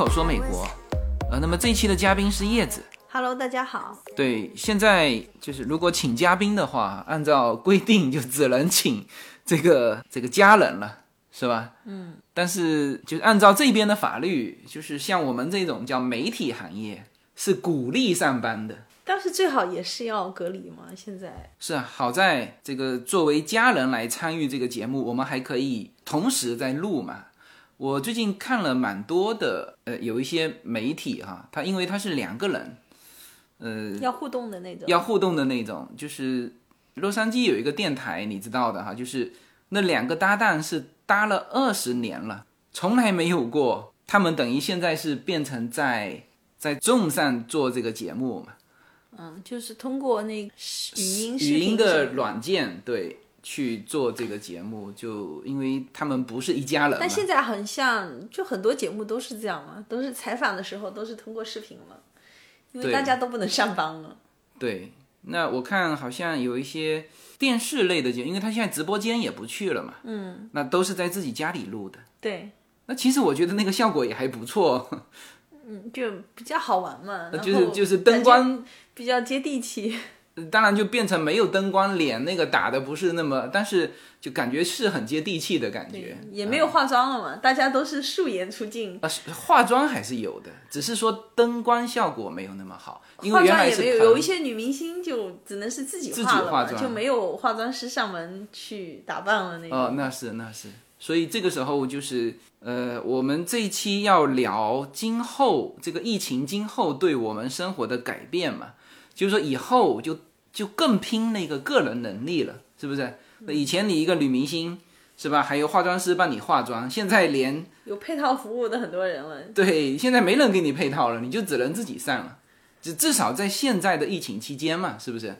口说美国，呃，那么这一期的嘉宾是叶子。Hello，大家好。对，现在就是如果请嘉宾的话，按照规定就只能请这个这个家人了，是吧？嗯。但是就是按照这边的法律，就是像我们这种叫媒体行业，是鼓励上班的。但是最好也是要隔离嘛，现在是啊，好在这个作为家人来参与这个节目，我们还可以同时在录嘛。我最近看了蛮多的，呃，有一些媒体哈，他因为他是两个人，呃，要互动的那种。要互动的那种，就是洛杉矶有一个电台，你知道的哈，就是那两个搭档是搭了二十年了，从来没有过，他们等于现在是变成在在 Zoom 上做这个节目嘛。嗯，就是通过那个语音视语音的软件对去做这个节目，就因为他们不是一家人但。现在很像，就很多节目都是这样嘛，都是采访的时候都是通过视频嘛，因为大家都不能上班了。对，那我看好像有一些电视类的节目，因为他现在直播间也不去了嘛，嗯，那都是在自己家里录的。对，那其实我觉得那个效果也还不错，嗯，就比较好玩嘛，就是就是灯光，比较接地气。当然就变成没有灯光，脸那个打的不是那么，但是就感觉是很接地气的感觉，也没有化妆了嘛，大家都是素颜出镜，啊，是化妆还是有的，只是说灯光效果没有那么好，因为原来是妆也没有，有一些女明星就只能是自己自己化妆。就没有化妆师上门去打扮了那种。哦，那是那是，所以这个时候就是呃，我们这一期要聊今后这个疫情今后对我们生活的改变嘛，就是说以后就就更拼那个个人能力了，是不是？那以前你一个女明星是吧，还有化妆师帮你化妆，现在连有配套服务的很多人了，对，现在没人给你配套了，你就只能自己上了。至至少在现在的疫情期间嘛，是不是？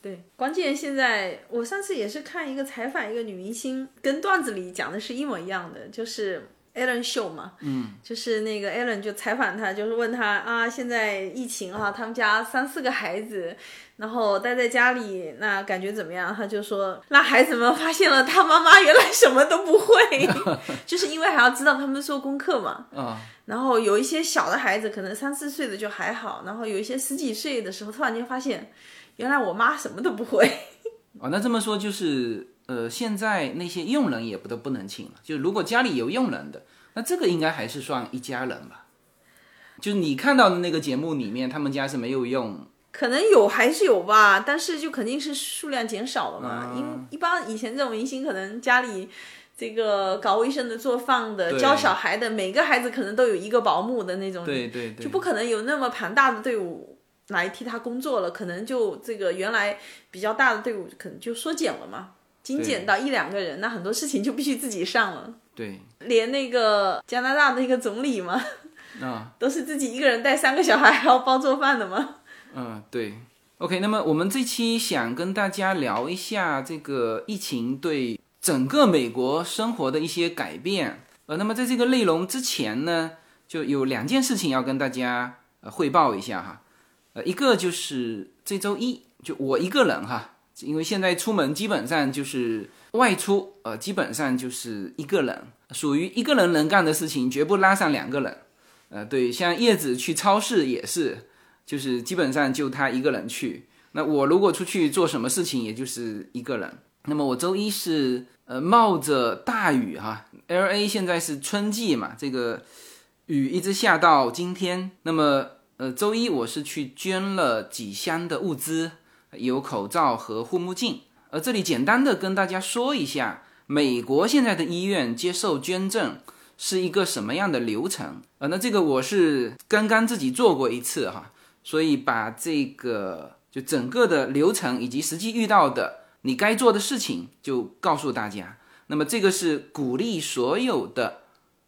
对，关键现在我上次也是看一个采访一个女明星，跟段子里讲的是一模一样的，就是 Ellen 秀嘛，嗯，就是那个 Ellen 就采访他，就是问他啊，现在疫情哈、他们家三四个孩子，然后待在家里，那感觉怎么样？他就说，那孩子们发现了他妈妈原来什么都不会，就是因为还要知道他们做功课嘛，啊、然后有一些小的孩子，可能三四岁的就还好，然后有一些十几岁的时候，突然间发现，原来我妈什么都不会。哦，那这么说就是，呃，现在那些佣人也不都不能请了。就如果家里有佣人的，那这个应该还是算一家人吧？就是你看到的那个节目里面，他们家是没有用，可能有还是有吧，但是就肯定是数量减少了嘛。因一般以前这种明星，可能家里这个搞卫生的、做饭的、教小孩的，每个孩子可能都有一个保姆的那种，对对对，就不可能有那么庞大的队伍来替他工作了。可能就这个原来比较大的队伍，可能就缩减了嘛，精简到一两个人，那很多事情就必须自己上了。对连那个加拿大的那个总理嘛，啊，都是自己一个人带三个小孩，还要包做饭的吗。嗯，对。OK，那么我们这期想跟大家聊一下这个疫情对整个美国生活的一些改变。呃，那么在这个内容之前呢，就有两件事情要跟大家呃汇报一下哈。呃，一个就是这周一，就我一个人哈，因为现在出门基本上就是外出，呃，基本上就是一个人，属于一个人能干的事情，绝不拉上两个人。呃，对，像叶子去超市也是，就是基本上就他一个人去。那我如果出去做什么事情，也就是一个人。那么我周一是呃冒着大雨哈，L A 现在是春季嘛，这个雨一直下到今天。那么呃周一我是去捐了几箱的物资，有口罩和护目镜。呃，这里简单的跟大家说一下，美国现在的医院接受捐赠是一个什么样的流程？呃，那这个我是刚刚自己做过一次哈，所以把这个就整个的流程以及实际遇到的你该做的事情就告诉大家。那么这个是鼓励所有的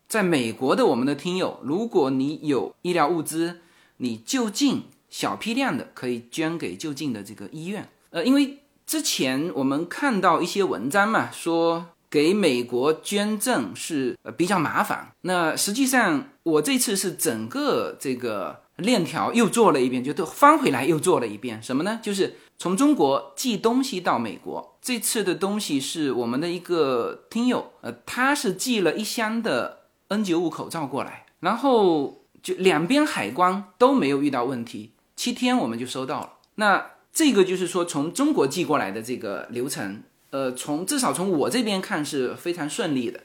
在美国的我们的听友，如果你有医疗物资，你就近小批量的可以捐给就近的这个医院。呃，因为之前我们看到一些文章嘛，说给美国捐赠是呃比较麻烦。那实际上我这次是整个这个链条又做了一遍，就都翻回来又做了一遍。什么呢？就是从中国寄东西到美国。这次的东西是我们的一个听友，呃，他是寄了一箱的 N95 口罩过来。然后就两边海关都没有遇到问题，七天我们就收到了。那这个就是说从中国寄过来的这个流程，呃，从至少从我这边看是非常顺利的。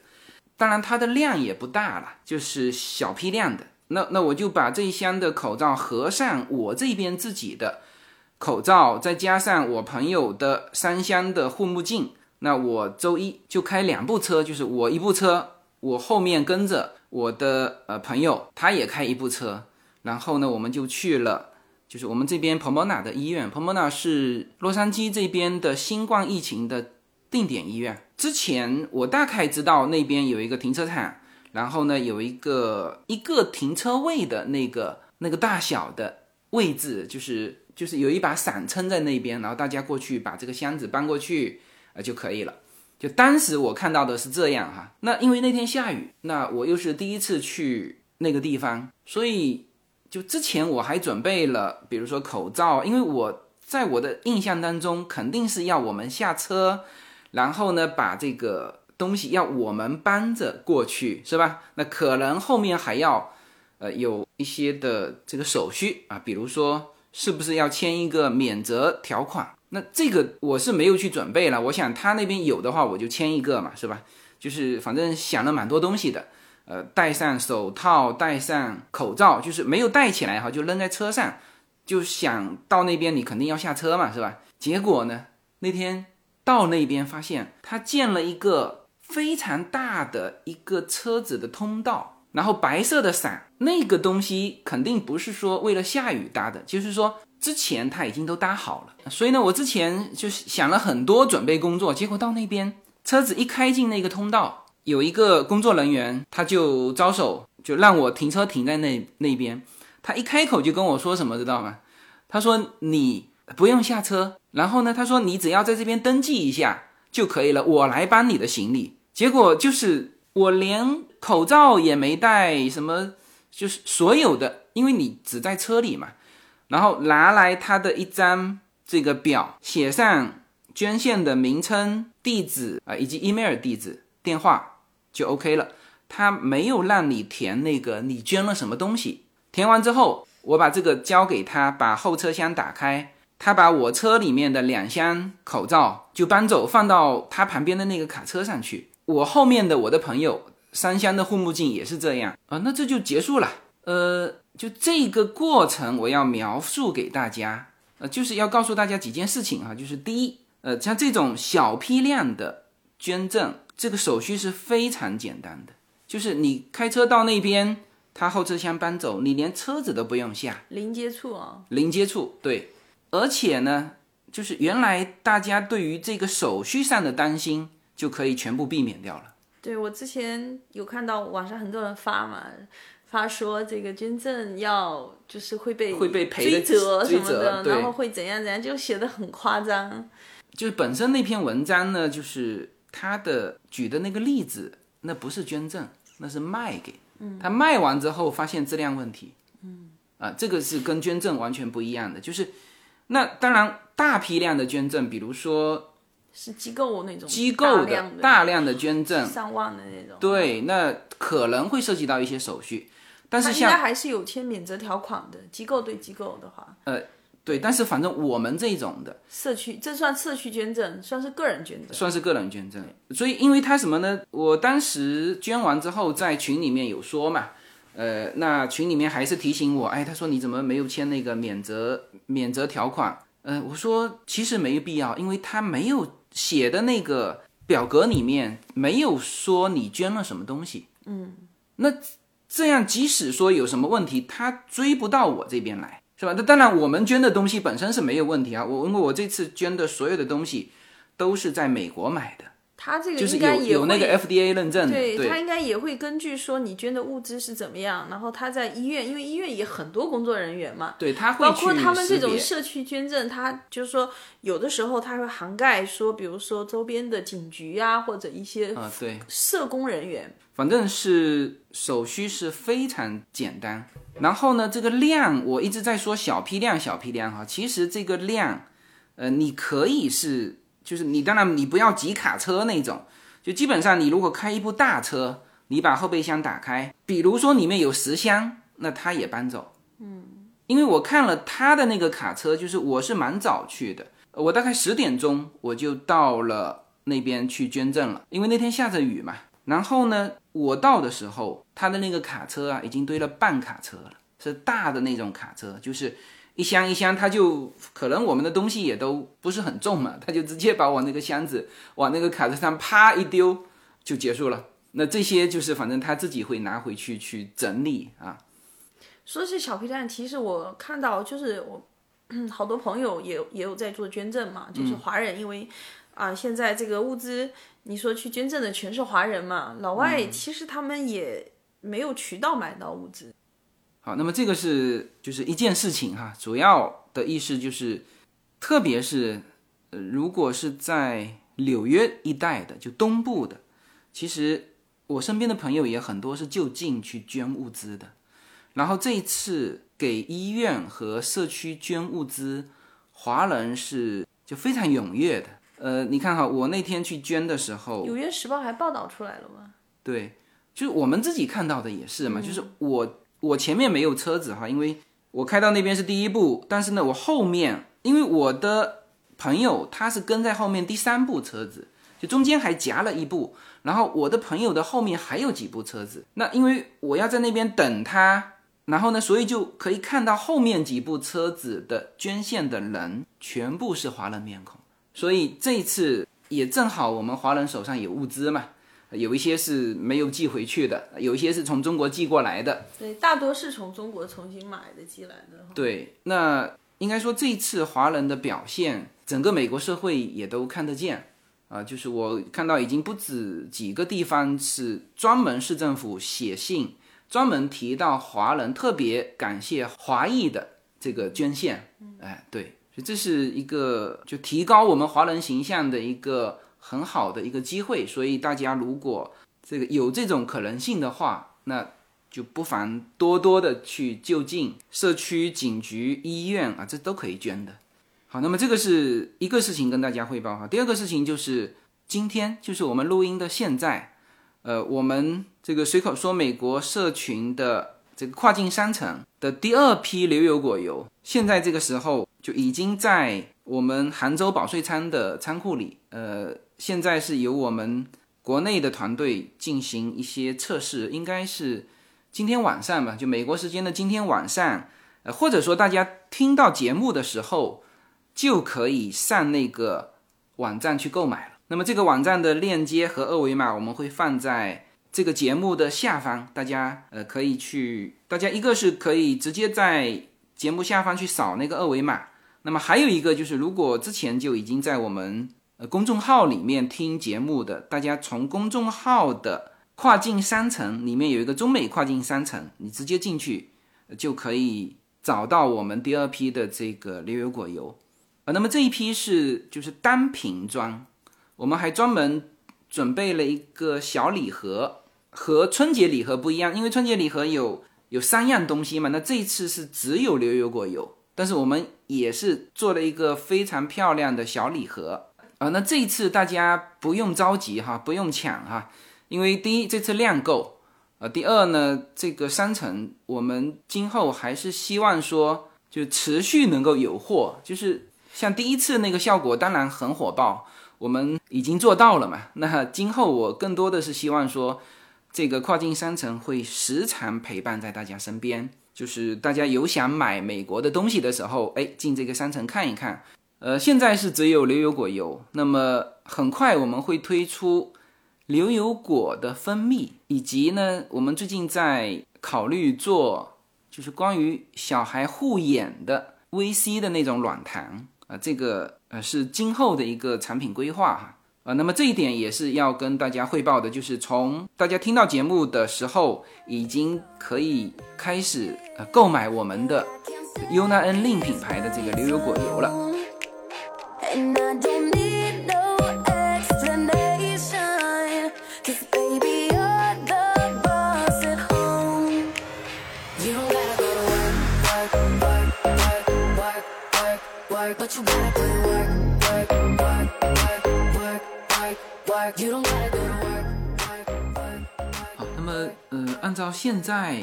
当然它的量也不大了，就是小批量的。那那我就把这一箱的口罩合上我这边自己的口罩，再加上我朋友的三箱的护目镜。那我周一就开两部车，就是我一部车，我后面跟着我的呃朋友，他也开一部车，然后呢，我们就去了，就是我们这边 Pomona 的医院，Pomona 是洛杉矶这边的新冠疫情的定点医院。之前我大概知道那边有一个停车场，然后呢有一个一个停车位的那个那个大小的位置，就是就是有一把伞撑在那边，然后大家过去把这个箱子搬过去。呃就可以了。就当时我看到的是这样哈，那因为那天下雨，那我又是第一次去那个地方，所以就之前我还准备了，比如说口罩，因为我在我的印象当中肯定是要我们下车，然后呢把这个东西要我们搬着过去，是吧？那可能后面还要呃有一些的这个手续啊，比如说是不是要签一个免责条款。那这个我是没有去准备了，我想他那边有的话，我就签一个嘛，是吧？就是反正想了蛮多东西的，呃，戴上手套，戴上口罩，就是没有戴起来哈，就扔在车上，就想到那边你肯定要下车嘛，是吧？结果呢，那天到那边发现他建了一个非常大的一个车子的通道。然后白色的伞，那个东西肯定不是说为了下雨搭的，就是说之前他已经都搭好了。所以呢，我之前就想了很多准备工作，结果到那边车子一开进那个通道，有一个工作人员他就招手，就让我停车停在那那边。他一开口就跟我说什么，知道吗？他说你不用下车，然后呢，他说你只要在这边登记一下就可以了，我来搬你的行李。结果就是我连。口罩也没戴，什么就是所有的，因为你只在车里嘛。然后拿来他的一张这个表，写上捐献的名称、地址啊，以及 email 地址、电话就 OK 了。他没有让你填那个你捐了什么东西。填完之后，我把这个交给他，把后车厢打开，他把我车里面的两箱口罩就搬走，放到他旁边的那个卡车上去。我后面的我的朋友。三箱的护目镜也是这样啊，那这就结束了。呃，就这个过程我要描述给大家，呃，就是要告诉大家几件事情啊，就是第一，呃，像这种小批量的捐赠，这个手续是非常简单的，就是你开车到那边，他后车厢搬走，你连车子都不用下，零接触啊，零接触，对，而且呢，就是原来大家对于这个手续上的担心就可以全部避免掉了。对我之前有看到网上很多人发嘛，发说这个捐赠要就是会被会被追责什么的，然后会怎样怎样，就写的很夸张。就是本身那篇文章呢，就是他的举的那个例子，那不是捐赠，那是卖给，他卖完之后发现质量问题，嗯，啊，这个是跟捐赠完全不一样的。就是那当然大批量的捐赠，比如说。是机构那种机构的大量的捐赠，上万的那种。对，那可能会涉及到一些手续，但是应该还是有签免责条款的。机构对机构的话，呃，对，但是反正我们这种的社区，这算社区捐赠，算是个人捐赠，算是个人捐赠。所以，因为他什么呢？我当时捐完之后，在群里面有说嘛，呃，那群里面还是提醒我，哎，他说你怎么没有签那个免责免责条款？呃，我说其实没必要，因为他没有。写的那个表格里面没有说你捐了什么东西，嗯，那这样即使说有什么问题，他追不到我这边来，是吧？那当然，我们捐的东西本身是没有问题啊。我因为我这次捐的所有的东西都是在美国买的。他这个就是有有那个 FDA 认证，对他应该也会根据说你捐的物资是怎么样，然后他在医院，因为医院也很多工作人员嘛，对他会包括他们这种社区捐赠，他就是说有的时候他会涵盖说，比如说周边的警局啊，或者一些啊对社工人员，反正是手续是非常简单。然后呢，这个量我一直在说小批量小批量哈，其实这个量，呃，你可以是。就是你当然你不要挤卡车那种，就基本上你如果开一部大车，你把后备箱打开，比如说里面有十箱，那他也搬走。嗯，因为我看了他的那个卡车，就是我是蛮早去的，我大概十点钟我就到了那边去捐赠了，因为那天下着雨嘛。然后呢，我到的时候，他的那个卡车啊，已经堆了半卡车了，是大的那种卡车，就是一箱一箱，他就可能我们的东西也都不是很重嘛，他就直接把我那个箱子往那个卡车上啪一丢就结束了。那这些就是反正他自己会拿回去去整理啊。说起小皮蛋，其实我看到就是我好多朋友也也有在做捐赠嘛，就是华人，因为啊现在这个物资，你说去捐赠的全是华人嘛，老外其实他们也没有渠道买到物资。好，那么这个是就是一件事情哈，主要的意思就是，特别是呃如果是在纽约一带的，就东部的，其实。我身边的朋友也很多是就近去捐物资的，然后这一次给医院和社区捐物资，华人是就非常踊跃的。呃，你看哈，我那天去捐的时候，《纽约时报》还报道出来了吗？对，就是我们自己看到的也是嘛，就是我我前面没有车子哈，因为我开到那边是第一步，但是呢，我后面因为我的朋友他是跟在后面第三部车子，就中间还夹了一部。然后我的朋友的后面还有几部车子，那因为我要在那边等他，然后呢，所以就可以看到后面几部车子的捐献的人全部是华人面孔，所以这一次也正好我们华人手上有物资嘛，有一些是没有寄回去的，有一些是从中国寄过来的，对，大多是从中国重新买的寄来的。对，那应该说这次华人的表现，整个美国社会也都看得见。啊，就是我看到已经不止几个地方是专门市政府写信，专门提到华人特别感谢华裔的这个捐献。哎，对，所以这是一个就提高我们华人形象的一个很好的一个机会。所以大家如果这个有这种可能性的话，那就不妨多多的去就近社区、警局、医院啊，这都可以捐的。好，那么这个是一个事情跟大家汇报哈。第二个事情就是今天，就是我们录音的现在，呃，我们这个随口说美国社群的这个跨境商城的第二批牛油果油，现在这个时候就已经在我们杭州保税仓的仓库里，呃，现在是由我们国内的团队进行一些测试，应该是今天晚上吧，就美国时间的今天晚上，呃，或者说大家听到节目的时候。就可以上那个网站去购买了。那么这个网站的链接和二维码我们会放在这个节目的下方，大家呃可以去，大家一个是可以直接在节目下方去扫那个二维码。那么还有一个就是，如果之前就已经在我们公众号里面听节目的，大家从公众号的跨境商城里面有一个中美跨境商城，你直接进去就可以找到我们第二批的这个牛油果油。呃，那么这一批是就是单瓶装，我们还专门准备了一个小礼盒，和春节礼盒不一样，因为春节礼盒有有三样东西嘛，那这一次是只有牛油果油，但是我们也是做了一个非常漂亮的小礼盒，啊，那这一次大家不用着急哈，不用抢哈，因为第一这次量够，呃，第二呢，这个商城我们今后还是希望说就持续能够有货，就是。像第一次那个效果当然很火爆，我们已经做到了嘛。那今后我更多的是希望说，这个跨境商城会时常陪伴在大家身边，就是大家有想买美国的东西的时候，哎，进这个商城看一看。呃，现在是只有牛油果油，那么很快我们会推出牛油果的蜂蜜，以及呢，我们最近在考虑做就是关于小孩护眼的 VC 的那种软糖。啊，这个呃是今后的一个产品规划哈啊，那么这一点也是要跟大家汇报的，就是从大家听到节目的时候，已经可以开始呃购买我们的 Una N Lin 品牌的这个牛油果油了。好，那 那么，呃，按照现在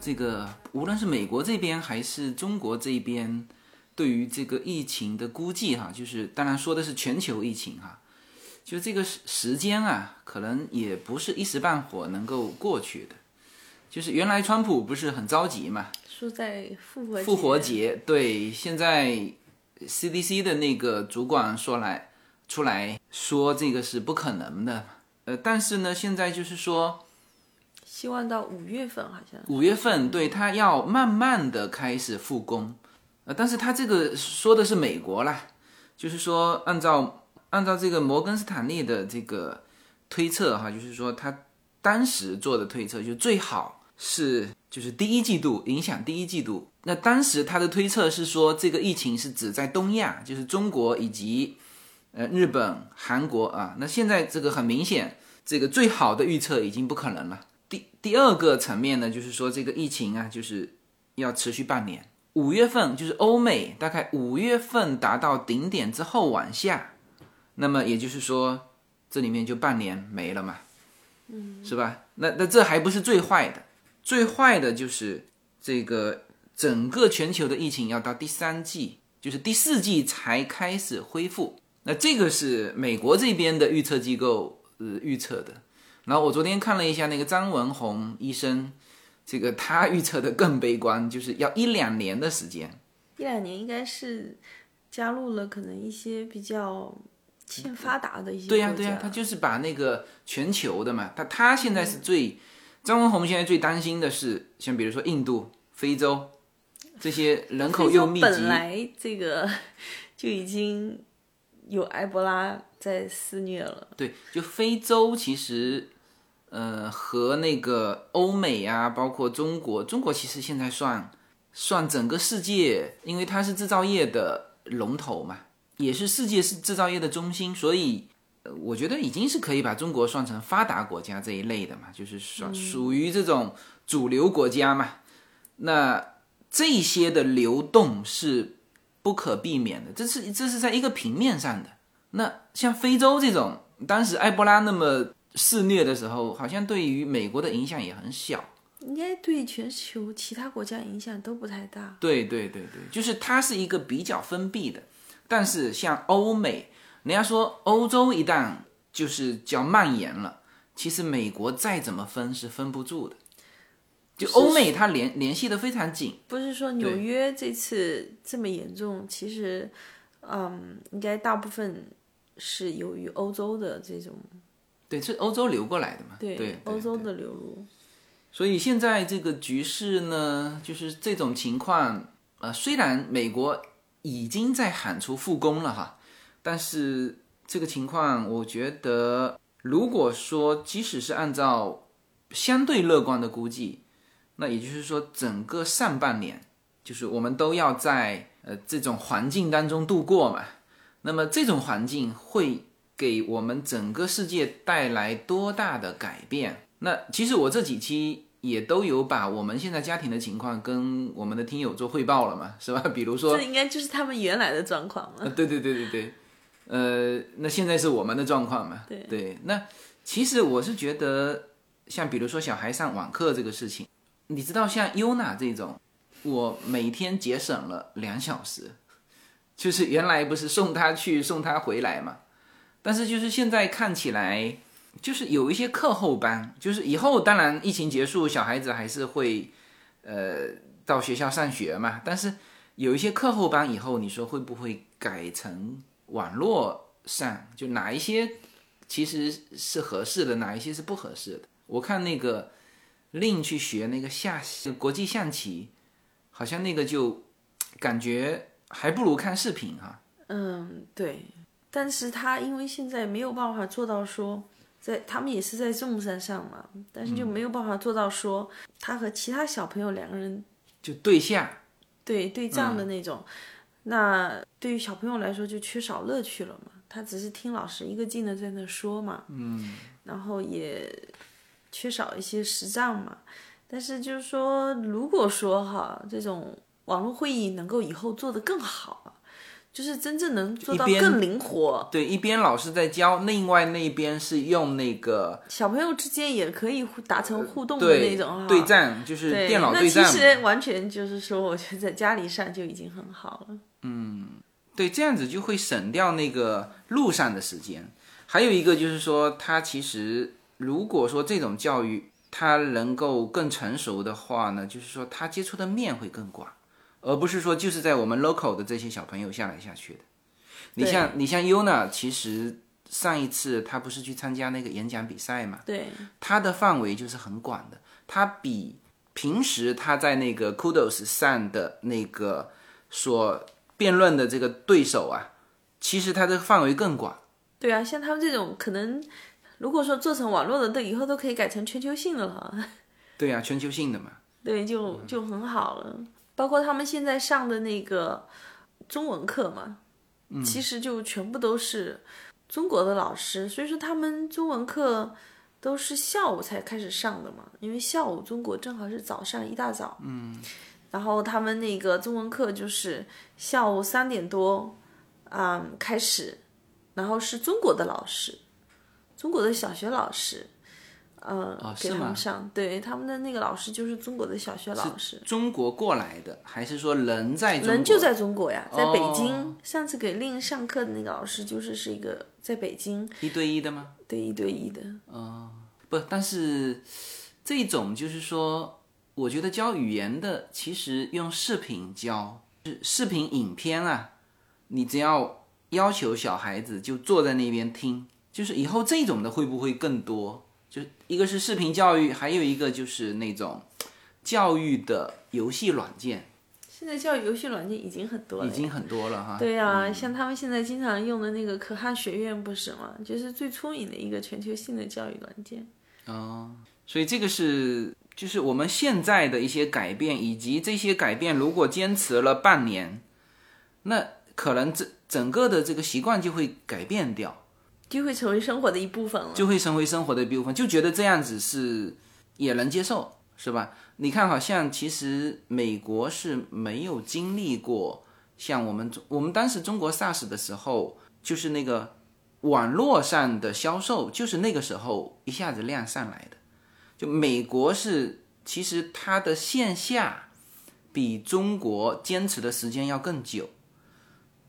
这个，无论是美国这边还是中国这边， 对于这个疫情的估计，哈，就是当然说的是全球疫情，哈，就这个时时间啊，可能也不是一时半会能够过去的。就是原来川普不是很着急嘛，说在复活复活节，对，现在 CDC 的那个主管说来出来说这个是不可能的，呃，但是呢，现在就是说。希望到五月份，好像五月份，对他要慢慢的开始复工，呃，但是他这个说的是美国啦，就是说按照按照这个摩根斯坦利的这个推测哈，就是说他当时做的推测就最好是就是第一季度影响第一季度，那当时他的推测是说这个疫情是指在东亚，就是中国以及呃日本、韩国啊，那现在这个很明显，这个最好的预测已经不可能了。第第二个层面呢，就是说这个疫情啊，就是要持续半年。五月份就是欧美大概五月份达到顶点之后往下，那么也就是说这里面就半年没了嘛，嗯，是吧？那那这还不是最坏的，最坏的就是这个整个全球的疫情要到第三季，就是第四季才开始恢复。那这个是美国这边的预测机构呃预测的。然后我昨天看了一下那个张文宏医生，这个他预测的更悲观，就是要一两年的时间。一两年应该是加入了可能一些比较欠发达的一些。对呀对呀，他就是把那个全球的嘛，他他现在是最张文宏现在最担心的是，像比如说印度、非洲这些人口又密集，本来这个就已经有埃博拉在肆虐了。对，就非洲其实。呃，和那个欧美啊，包括中国，中国其实现在算算整个世界，因为它是制造业的龙头嘛，也是世界是制造业的中心，所以我觉得已经是可以把中国算成发达国家这一类的嘛，就是算属于这种主流国家嘛。那这些的流动是不可避免的，这是这是在一个平面上的。那像非洲这种，当时埃博拉那么。肆虐的时候，好像对于美国的影响也很小，应该对全球其他国家影响都不太大。对对对对，就是它是一个比较封闭的，但是像欧美，人家说欧洲一旦就是叫蔓延了，其实美国再怎么分是分不住的，就欧美它联联系的非常紧。不是说纽约这次这么严重，其实，嗯，应该大部分是由于欧洲的这种。对，是欧洲流过来的嘛？对，欧洲的流入。所以现在这个局势呢，就是这种情况。呃，虽然美国已经在喊出复工了哈，但是这个情况，我觉得，如果说即使是按照相对乐观的估计，那也就是说，整个上半年，就是我们都要在呃这种环境当中度过嘛。那么这种环境会。给我们整个世界带来多大的改变？那其实我这几期也都有把我们现在家庭的情况跟我们的听友做汇报了嘛，是吧？比如说，这应该就是他们原来的状况了。对对对对对，呃，那现在是我们的状况嘛？对对，那其实我是觉得，像比如说小孩上网课这个事情，你知道像优娜这种，我每天节省了两小时，就是原来不是送他去送他回来嘛。但是就是现在看起来，就是有一些课后班，就是以后当然疫情结束，小孩子还是会，呃，到学校上学嘛。但是有一些课后班以后，你说会不会改成网络上？就哪一些其实是合适的，哪一些是不合适的？我看那个令去学那个下国际象棋，好像那个就感觉还不如看视频哈。嗯，对。但是他因为现在没有办法做到说，在他们也是在众山上嘛，但是就没有办法做到说他和其他小朋友两个人就对象，对对仗的那种。那对于小朋友来说就缺少乐趣了嘛，他只是听老师一个劲的在那说嘛，嗯，然后也缺少一些实战嘛。但是就是说，如果说哈这种网络会议能够以后做得更好。就是真正能做到更灵活，对，一边老师在教，另外那一边是用那个小朋友之间也可以互达成互动的那种哈。对战，就是电脑对战其。实完全就是说，我觉得在家里上就已经很好了。嗯对，这样子就会省掉那个路上的时间。还有一个就是说，他其实如果说这种教育他能够更成熟的话呢，就是说他接触的面会更广，而不是说就是在我们 local 的这些小朋友下来下去的。你像你像 Yuna，其实上一次他不是去参加那个演讲比赛嘛，对，他的范围就是很广的，他比平时他在那个 Kudos 上的那个所辩论的这个对手啊，其实他的范围更广。对啊，像他们这种可能，如果说做成网络的，都以后都可以改成全球性的了。对啊、全球性的嘛。对，就就很好了。包括他们现在上的那个中文课嘛，其实就全部都是中国的老师，所以说他们中文课都是下午才开始上的嘛，因为下午中国正好是早上一大早，嗯，然后他们那个中文课就是下午三点多，嗯，开始，然后是中国的老师，中国的小学老师。呃，给他们上，对他们的那个老师就是中国的小学老师，中国过来的，还是说人在中国？人就在中国呀，在北京。哦上次给令上课的那个老师就是是一个在北京，一对一的吗？对一对一的。哦不，但是这种就是说，我觉得教语言的，其实用视频教，是视频影片啊，你只要要求小孩子就坐在那边听，就是以后这种的会不会更多？就一个是视频教育，还有一个就是那种教育的游戏软件，现在教育游戏软件已经很多了，已经很多了哈。对呀、像他们现在经常用的那个可汗学院不是吗？就是最出名的一个全球性的教育软件。哦所以这个是就是我们现在的一些改变，以及这些改变如果坚持了半年，那可能这整个的这个习惯就会改变掉，就会成为生活的一部分了。就会成为生活的一部分，就觉得这样子是也能接受，是吧？你看，好像其实美国是没有经历过像我们我们当时中国 SARS 的时候，就是那个网络上的销售，就是那个时候一下子量上来的。就美国是其实它的线下比中国坚持的时间要更久。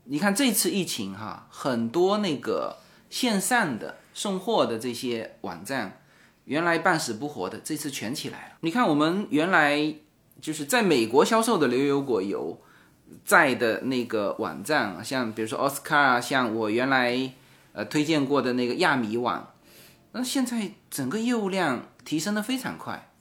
你看这次疫情哈，很多那个线上的送货的这些网站，原来半死不活的，这次全起来了。你看我们原来就是在美国销售的牛油果油，在的那个网站，像比如说奥斯卡啊，像我原来呃推荐过的那个亚米网，那现在整个业务量提升的非常快，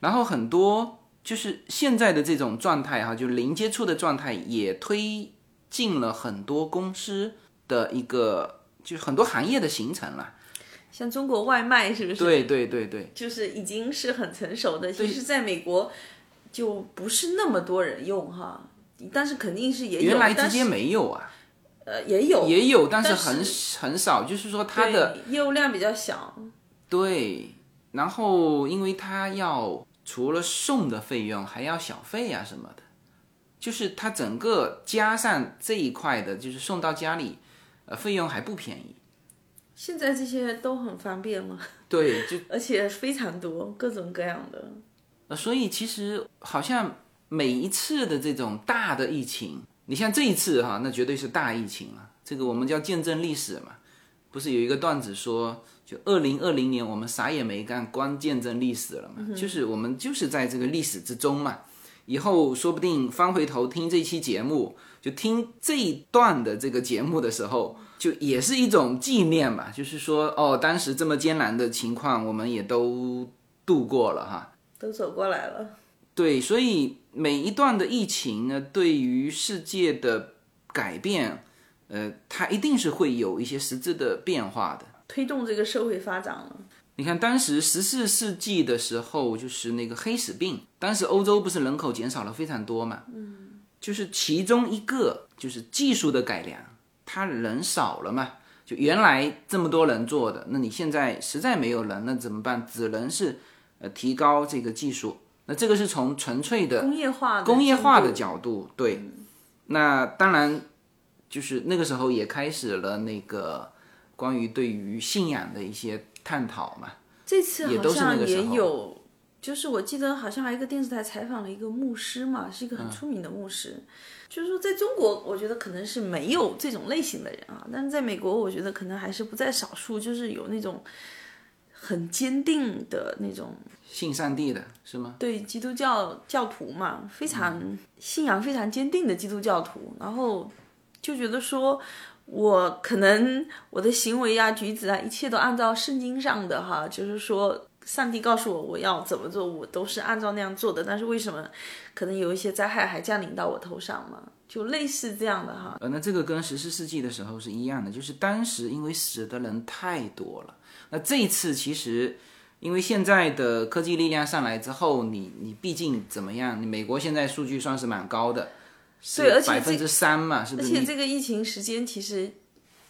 然后很多就是现在的这种状态哈，就零接触的状态，也推进了很多公司的一个，就是很多行业的形成了。像中国外卖是不是？对对对对，就是已经是很成熟的。其实，在美国就不是那么多人用哈，但是肯定是也有。原来直接没有啊，呃也有也有，但是但很很少，就是说它的业务量比较小。对，然后因为它要除了送的费用，还要小费啊什么的，就是它整个加上这一块的，就是送到家里，呃，费用还不便宜。现在这些都很方便了，对，就而且非常多，各种各样的。呃，所以其实好像每一次的这种大的疫情，你像这一次哈，那绝对是大疫情了。这个我们叫见证历史嘛，不是有一个段子说，就二零二零年我们啥也没干，光见证历史了嘛，就是我们就是在这个历史之中嘛。以后说不定翻回头听这期节目，就听这一段的这个节目的时候，就也是一种纪念吧。就是说，哦，当时这么艰难的情况，我们也都度过了哈。都走过来了，对，所以每一段的疫情呢，对于世界的改变，呃，它一定是会有一些实质的变化的。推动这个社会发展了。你看，当时十四世纪的时候，就是那个黑死病，当时欧洲不是人口减少了非常多嘛？嗯，就是其中一个就是技术的改良，他人少了嘛，就原来这么多人做的，那你现在实在没有人，那怎么办？只能是呃提高这个技术。那这个是从纯粹的工业化的工业化的角度，对。那当然，就是那个时候也开始了那个关于对于信仰的一些探讨嘛。这次好也都是那像也个时候有，就是我记得好像还有一个电视台采访了一个牧师嘛，是一个很出名的牧师。就是说，在中国，我觉得可能是没有这种类型的人啊，但是在美国，我觉得可能还是不在少数，就是有那种很坚定的那种信上帝的是吗？对基督教教徒嘛，非常信仰非常坚定的基督教徒，然后就觉得说，我可能我的行为啊、举止啊，一切都按照圣经上的哈，就是说，上帝告诉我我要怎么做，我都是按照那样做的。但是为什么可能有一些灾害还降临到我头上嘛？就类似这样的哈。呃，那这个跟十四世纪的时候是一样的，就是当时因为死的人太多了。那这一次其实，因为现在的科技力量上来之后，你你毕竟怎么样？你美国现在数据算是蛮高的，对而且百分之三嘛，是不是？而且这个疫情时间其实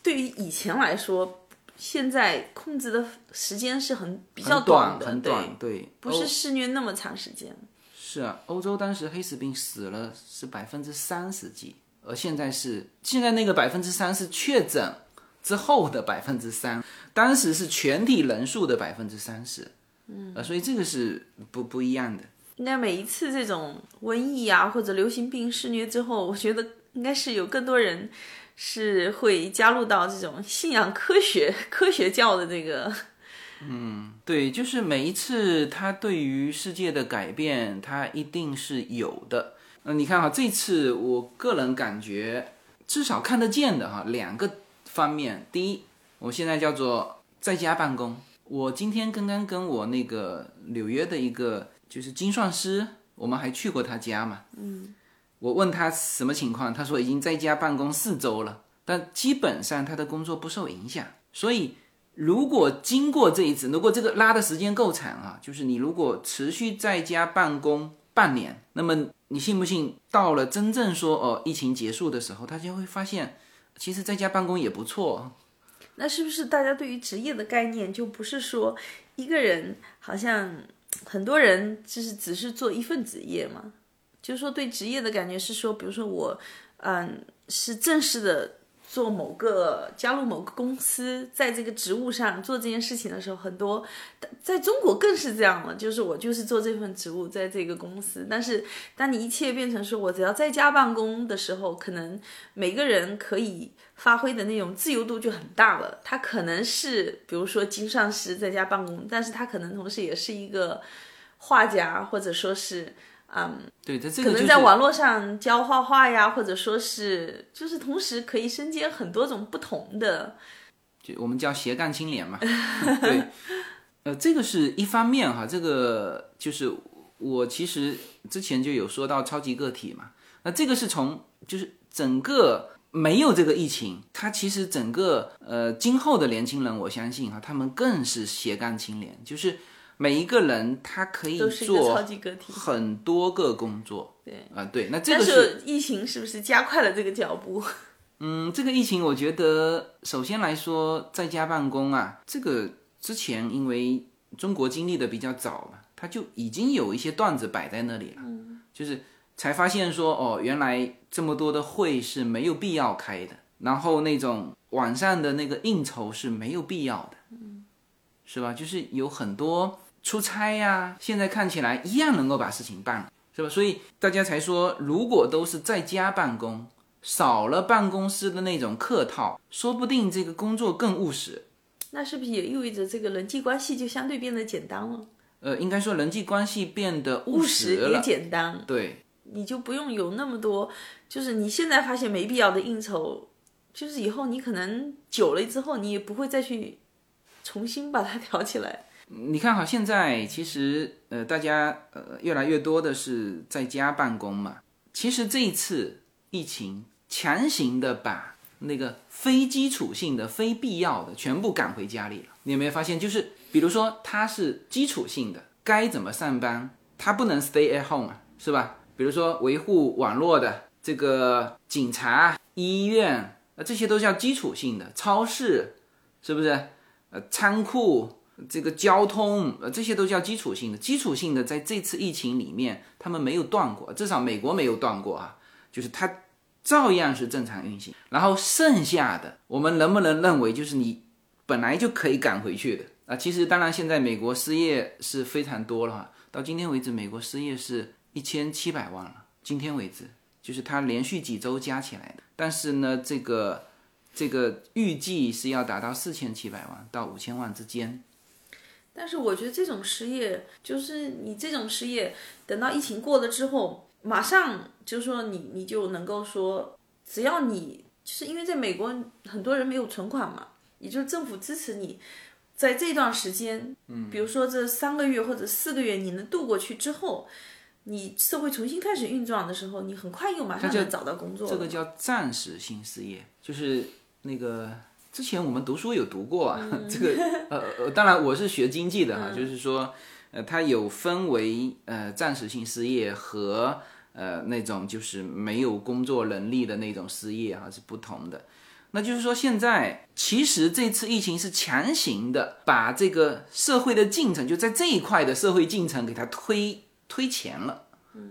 对于以前来说，现在控制的时间是很比较很短的，很短，对，对，不是肆虐那么长时间。是啊，欧洲当时黑死病死了是百分之三十几，而现在是现在那个百分之三是确诊之后的百分之三，当时是全体人数的百分之三十，嗯，呃，所以这个是不不一样的。应该每一次这种瘟疫啊或者流行病肆虐之后，我觉得应该是有更多人是会加入到这种信仰科学、科学教的这个。嗯对，就是每一次他对于世界的改变，他一定是有的。嗯，你看哈，这次我个人感觉，至少看得见的哈，两个方面。第一，我现在叫做在家办公。我今天刚刚跟我那个纽约的一个就是精算师，我们还去过他家嘛。嗯。我问他什么情况，他说已经在家办公四周了，但基本上他的工作不受影响。所以。如果经过这一次，如果这个拉的时间够长啊，就是你如果持续在家办公半年，那么你信不信，到了真正说哦疫情结束的时候，大家会发现，其实在家办公也不错。那是不是大家对于职业的概念就不是说一个人好像很多人就是只是做一份职业嘛？就是说对职业的感觉是说，比如说我，嗯，是正式的。做某个加入某个公司，在这个职务上做这件事情的时候，很多在中国更是这样了。就是我就是做这份职务，在这个公司。但是当你一切变成说我只要在家办公的时候，可能每个人可以发挥的那种自由度就很大了。他可能是比如说经上师在家办公，但是他可能同时也是一个画家，或者说是。嗯，对，这这个可能在网络上教画画呀，或者说是，就是同时可以身兼很多种不同的，就我们叫斜杠青年嘛。对，呃，这个是一方面哈，这个就是我其实之前就有说到超级个体嘛。那这个是从就是整个没有这个疫情，他其实整个呃今后的年轻人，我相信哈，他们更是斜杠青年，就是。每一个人他可以做很多个工作，对啊，对，那这个是疫情是不是加快了这个脚步？嗯，这个疫情我觉得首先来说，在家办公啊，这个之前因为中国经历的比较早嘛，他就已经有一些段子摆在那里了，嗯，就是才发现说哦，原来这么多的会是没有必要开的，然后那种网上的那个应酬是没有必要的，嗯，是吧？就是有很多。出差呀，现在看起来一样能够把事情办了，是吧？所以大家才说，如果都是在家办公，少了办公室的那种客套，说不定这个工作更务实。那是不是也意味着这个人际关系就相对变得简单了？呃，应该说人际关系变得务实也简单。对，你就不用有那么多，就是你现在发现没必要的应酬，就是以后你可能久了之后，你也不会再去重新把它 挑起来。你看哈，现在其实呃，大家呃越来越多的是在家办公嘛。其实这一次疫情强行的把那个非基础性的、非必要的全部赶回家里了。你有没有发现？就是比如说它是基础性的，该怎么上班，它不能 stay at home 啊，是吧？比如说维护网络的这个警察、医院呃，这些都叫基础性的。超市是不是？呃，仓库。这个交通，呃，这些都叫基础性的。基础性的，在这次疫情里面，他们没有断过，至少美国没有断过啊。就是他照样是正常运行。然后剩下的，我们能不能认为就是你本来就可以赶回去的啊？其实当然，现在美国失业是非常多了哈。到今天为止，美国失业是一千七百万了。今天为止，就是它连续几周加起来的。但是呢，这个这个预计是要达到四千七百万到五千万之间。但是我觉得这种失业，就是你这种失业，等到疫情过了之后，马上就说你你就能够说，只要你就是因为在美国很多人没有存款嘛，也就是政府支持你，在这段时间，嗯，比如说这三个月或者四个月你能度过去之后，你社会重新开始运转的时候，你很快又马上能找到工作。这个叫暂时性失业，就是那个。之前我们读书有读过啊，这个呃呃，当然我是学经济的哈，就是说，呃，它有分为呃暂时性失业和呃那种就是没有工作能力的那种失业哈是不同的。那就是说现在其实这次疫情是强行的把这个社会的进程就在这一块的社会进程给它推推前了。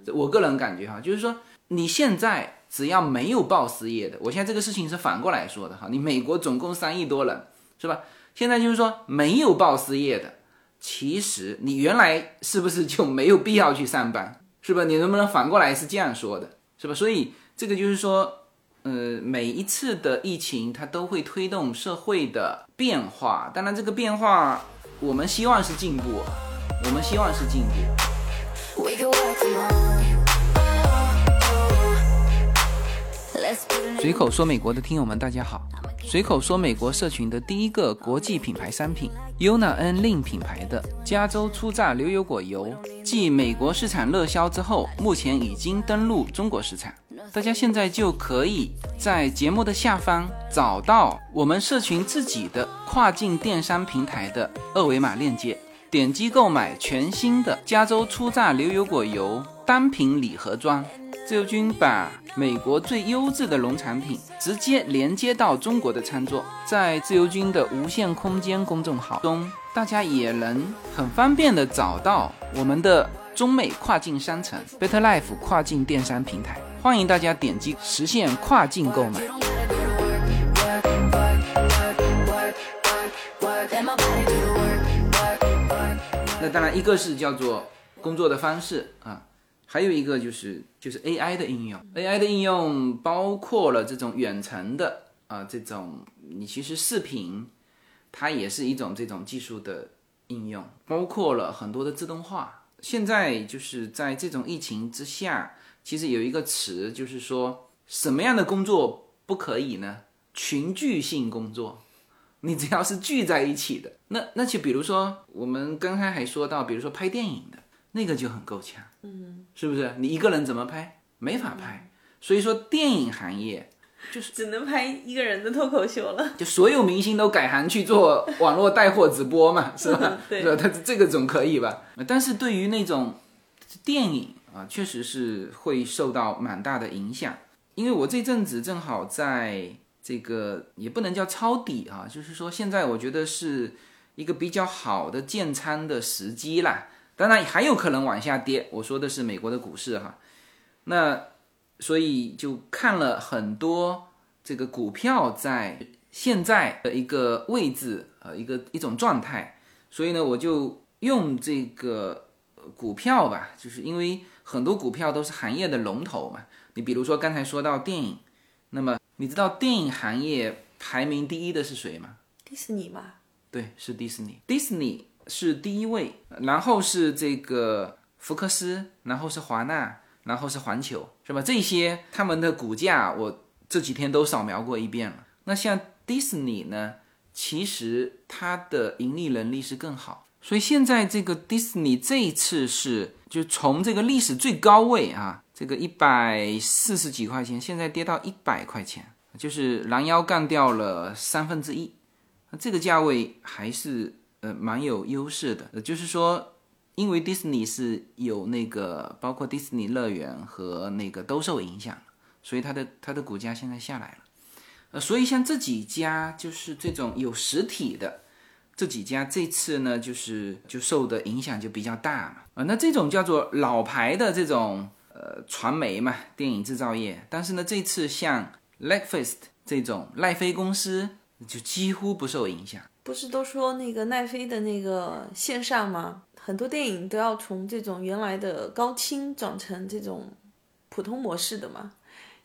我个人感觉哈，就是说你现在。只要没有报失业的，我现在这个事情是反过来说的哈。你美国总共三亿多人，是吧？现在就是说没有报失业的，其实你原来是不是就没有必要去上班，是吧？你能不能反过来是这样说的，是吧？所以这个就是说，呃，每一次的疫情它都会推动社会的变化，当然这个变化我们希望是进步，我们希望是进步。随口说美国的听友们，大家好。随口说美国社群的第一个国际品牌商品，Yuna N Lin 品牌的加州初榨牛油果油，继美国市场热销之后，目前已经登陆中国市场。大家现在就可以在节目的下方找到我们社群自己的跨境电商平台的二维码链接，点击购买全新的加州初榨牛油果油单品礼盒装。自由军把美国最优质的农产品直接连接到中国的餐桌，在自由军的无限空间公众号中，大家也能很方便的找到我们的中美跨境商城 Better Life 跨境电商平台，欢迎大家点击实现跨境购买。那当然，一个是叫做工作的方式啊。还有一个就是就是 AI 的应用，AI 的应用包括了这种远程的啊，这种你其实视频，它也是一种这种技术的应用，包括了很多的自动化。现在就是在这种疫情之下，其实有一个词就是说什么样的工作不可以呢？群聚性工作，你只要是聚在一起的，那那就比如说我们刚才还说到，比如说拍电影的。那个就很够呛，嗯，是不是？你一个人怎么拍？没法拍。所以说，电影行业就是只能拍一个人的脱口秀了。就所有明星都改行去做网络带货直播嘛，是吧？对，是吧？他这个总可以吧？但是对于那种电影啊，确实是会受到蛮大的影响。因为我这阵子正好在这个也不能叫抄底啊，就是说现在我觉得是一个比较好的建仓的时机啦。当然还有可能往下跌，我说的是美国的股市哈，那所以就看了很多这个股票在现在的一个位置呃一个一种状态，所以呢我就用这个股票吧，就是因为很多股票都是行业的龙头嘛，你比如说刚才说到电影，那么你知道电影行业排名第一的是谁吗？迪士尼吧？对，是迪士尼，迪士尼。是第一位，然后是这个福克斯，然后是华纳，然后是环球，是吧？这些他们的股价我这几天都扫描过一遍了。那像迪士尼呢，其实它的盈利能力是更好，所以现在这个迪士尼这一次是就从这个历史最高位啊，这个一百四十几块钱，现在跌到一百块钱，就是拦腰干掉了三分之一，那这个价位还是。呃，蛮有优势的，就是说，因为迪士尼是有那个包括迪士尼乐园和那个都受影响，所以它的它的股价现在下来了，呃，所以像这几家就是这种有实体的这几家，这次呢就是就受的影响就比较大嘛，啊，那这种叫做老牌的这种呃传媒嘛，电影制造业。但是呢，这次像 Netflix 这种奈飞公司就几乎不受影响。不是都说那个奈飞的那个线上吗？很多电影都要从这种原来的高清转成这种普通模式的嘛，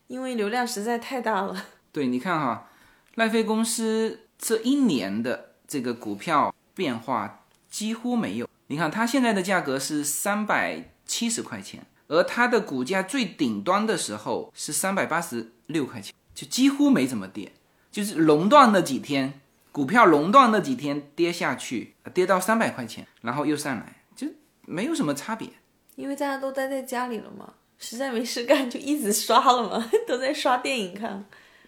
因为流量实在太大了。对，你看哈，奈飞公司这一年的这个股票变化几乎没有。你看它现在的价格是三百七十块钱，而它的股价最顶端的时候是三百八十六块钱，就几乎没怎么跌。就是垄断那几天，股票熔断那几天跌下去，跌到三百块钱，然后又上来，就没有什么差别。因为大家都待在家里了嘛，实在没事干就一直刷了嘛，都在刷电影看。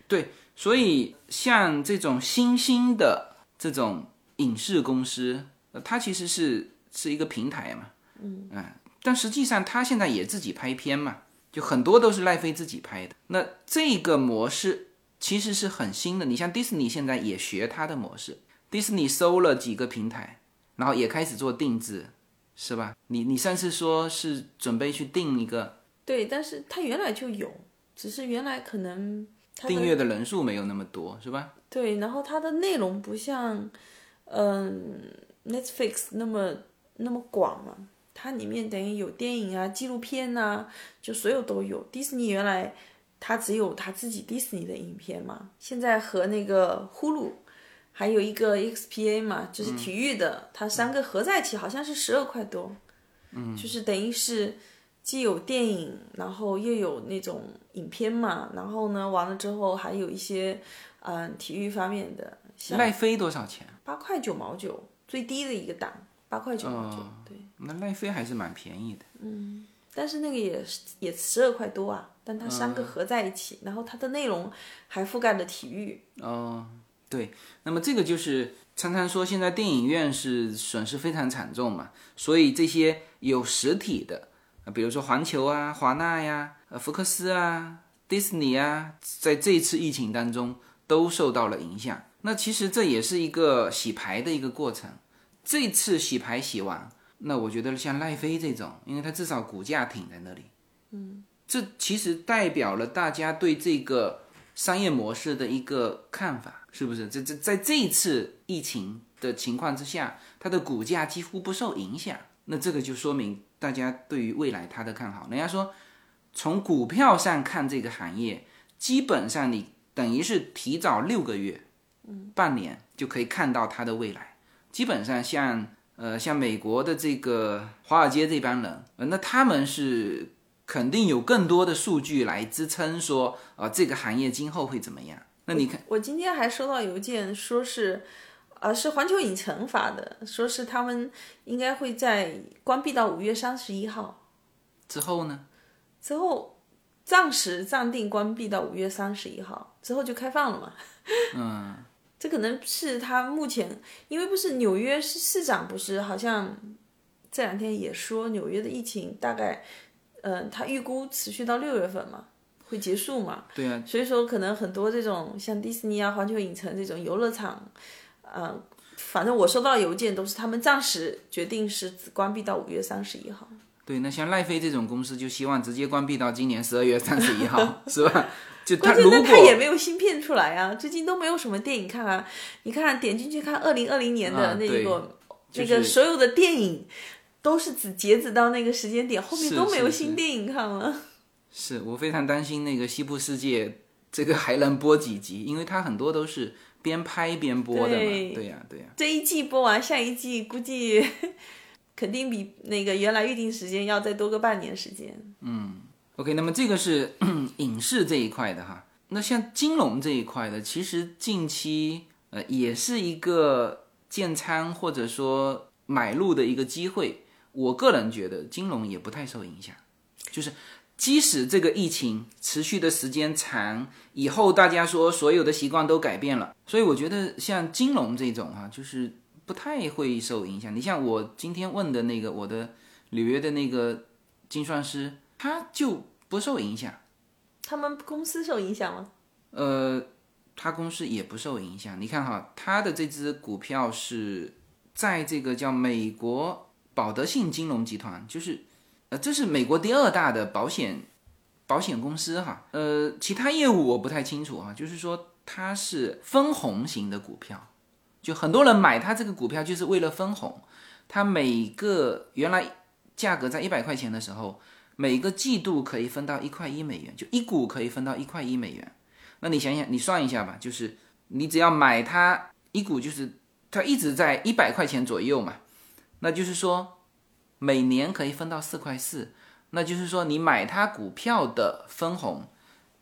对，所以像这种新兴的这种影视公司，呃，它其实是是一个平台嘛，嗯，哎，但实际上它现在也自己拍片嘛，就很多都是奈飞自己拍的。那这个模式其实是很新的，你像迪士尼现在也学它的模式，迪士尼收了几个平台，然后也开始做定制，是吧？你你上次说是准备去定一个，对，但是它原来就有，只是原来可能。订阅的人数没有那么多，是吧？对，然后它的内容不像，嗯，Netflix 那么那么广嘛，它里面等于有电影啊、纪录片呐，就所有都有。迪士尼原来它只有它自己迪士尼的影片嘛，现在和那个呼噜还有一个 XPA 嘛，就是体育的，它三个合在一起好像是十二块多，嗯，就是等于是。既有电影，然后又有那种影片嘛，然后呢，完了之后还有一些，嗯，体育方面的。奈飞多少钱？八块九毛九，最低的一个档，八块九毛九。对，那奈飞还是蛮便宜的。嗯，但是那个也也十二块多啊，但它三个合在一起，然后它的内容还覆盖了体育。哦，对，那么这个就是常常说现在电影院是损失非常惨重嘛，所以这些有实体的。啊，比如说环球啊、华纳呀、呃福克斯啊、迪士尼啊，在这次疫情当中都受到了影响。那其实这也是一个洗牌的一个过程。这次洗牌洗完，那我觉得像奈飞这种，因为它至少股价挺在那里，嗯，这其实代表了大家对这个商业模式的一个看法，是不是？这这在这一次疫情的情况之下，它的股价几乎不受影响。那这个就说明。大家对于未来它的看好，人家说从股票上看这个行业，基本上你等于是提早六个月，嗯，半年就可以看到它的未来。基本上像呃像美国的这个华尔街这帮人，那他们是肯定有更多的数据来支撑说呃这个行业今后会怎么样。那你看，我今天还收到邮件说是。呃，是环球影城发的，说是他们应该会在关闭到五月三十一号之后呢？之后暂时暂定关闭到五月三十一号之后就开放了嘛？嗯，这可能是他目前，因为不是纽约市市长不是好像这两天也说纽约的疫情大概，嗯，他预估持续到六月份嘛，会结束嘛？对啊，所以说可能很多这种像迪士尼啊、环球影城这种游乐场。嗯，反正我收到邮件都是他们暂时决定是只关闭到五月三十一号。对，那像奈飞这种公司就希望直接关闭到今年十二月三十一号，是吧？就关键那他也没有新片出来啊，最近都没有什么电影看啊。你看点进去看二零二零年的那个那个所有的电影都是只截止到那个时间点，后面都没有新电影看了。是我非常担心那个西部世界这个还能播几集，因为它很多都是。边拍边播的嘛，对呀对呀。这一季播完，下一季估计 肯定比那个原来预定时间要再多个半年时间。嗯，OK，那么这个是 影视这一块的哈。那像金融这一块的，其实近期呃也是一个建仓或者说买入的一个机会。我个人觉得金融也不太受影响，就是。即使这个疫情持续的时间长，以后大家说所有的习惯都改变了，所以我觉得像金融这种哈，就是不太会受影响。你像我今天问的那个我的纽约的那个精算师，他就不受影响。他们公司受影响吗？呃，他公司也不受影响。你看哈，他的这只股票是在这个叫美国保德信金融集团，就是。呃，这是美国第二大的保险保险公司哈，呃，其他业务我不太清楚哈，就是说它是分红型的股票，就很多人买它这个股票就是为了分红，它每个原来价格在一百块钱的时候，每个季度可以分到一块一美元，就一股可以分到一块一美元。那你想想，你算一下吧，就是你只要买它一股，就是它一直在一百块钱左右嘛，那就是说。每年可以分到四块四，那就是说你买它股票的分红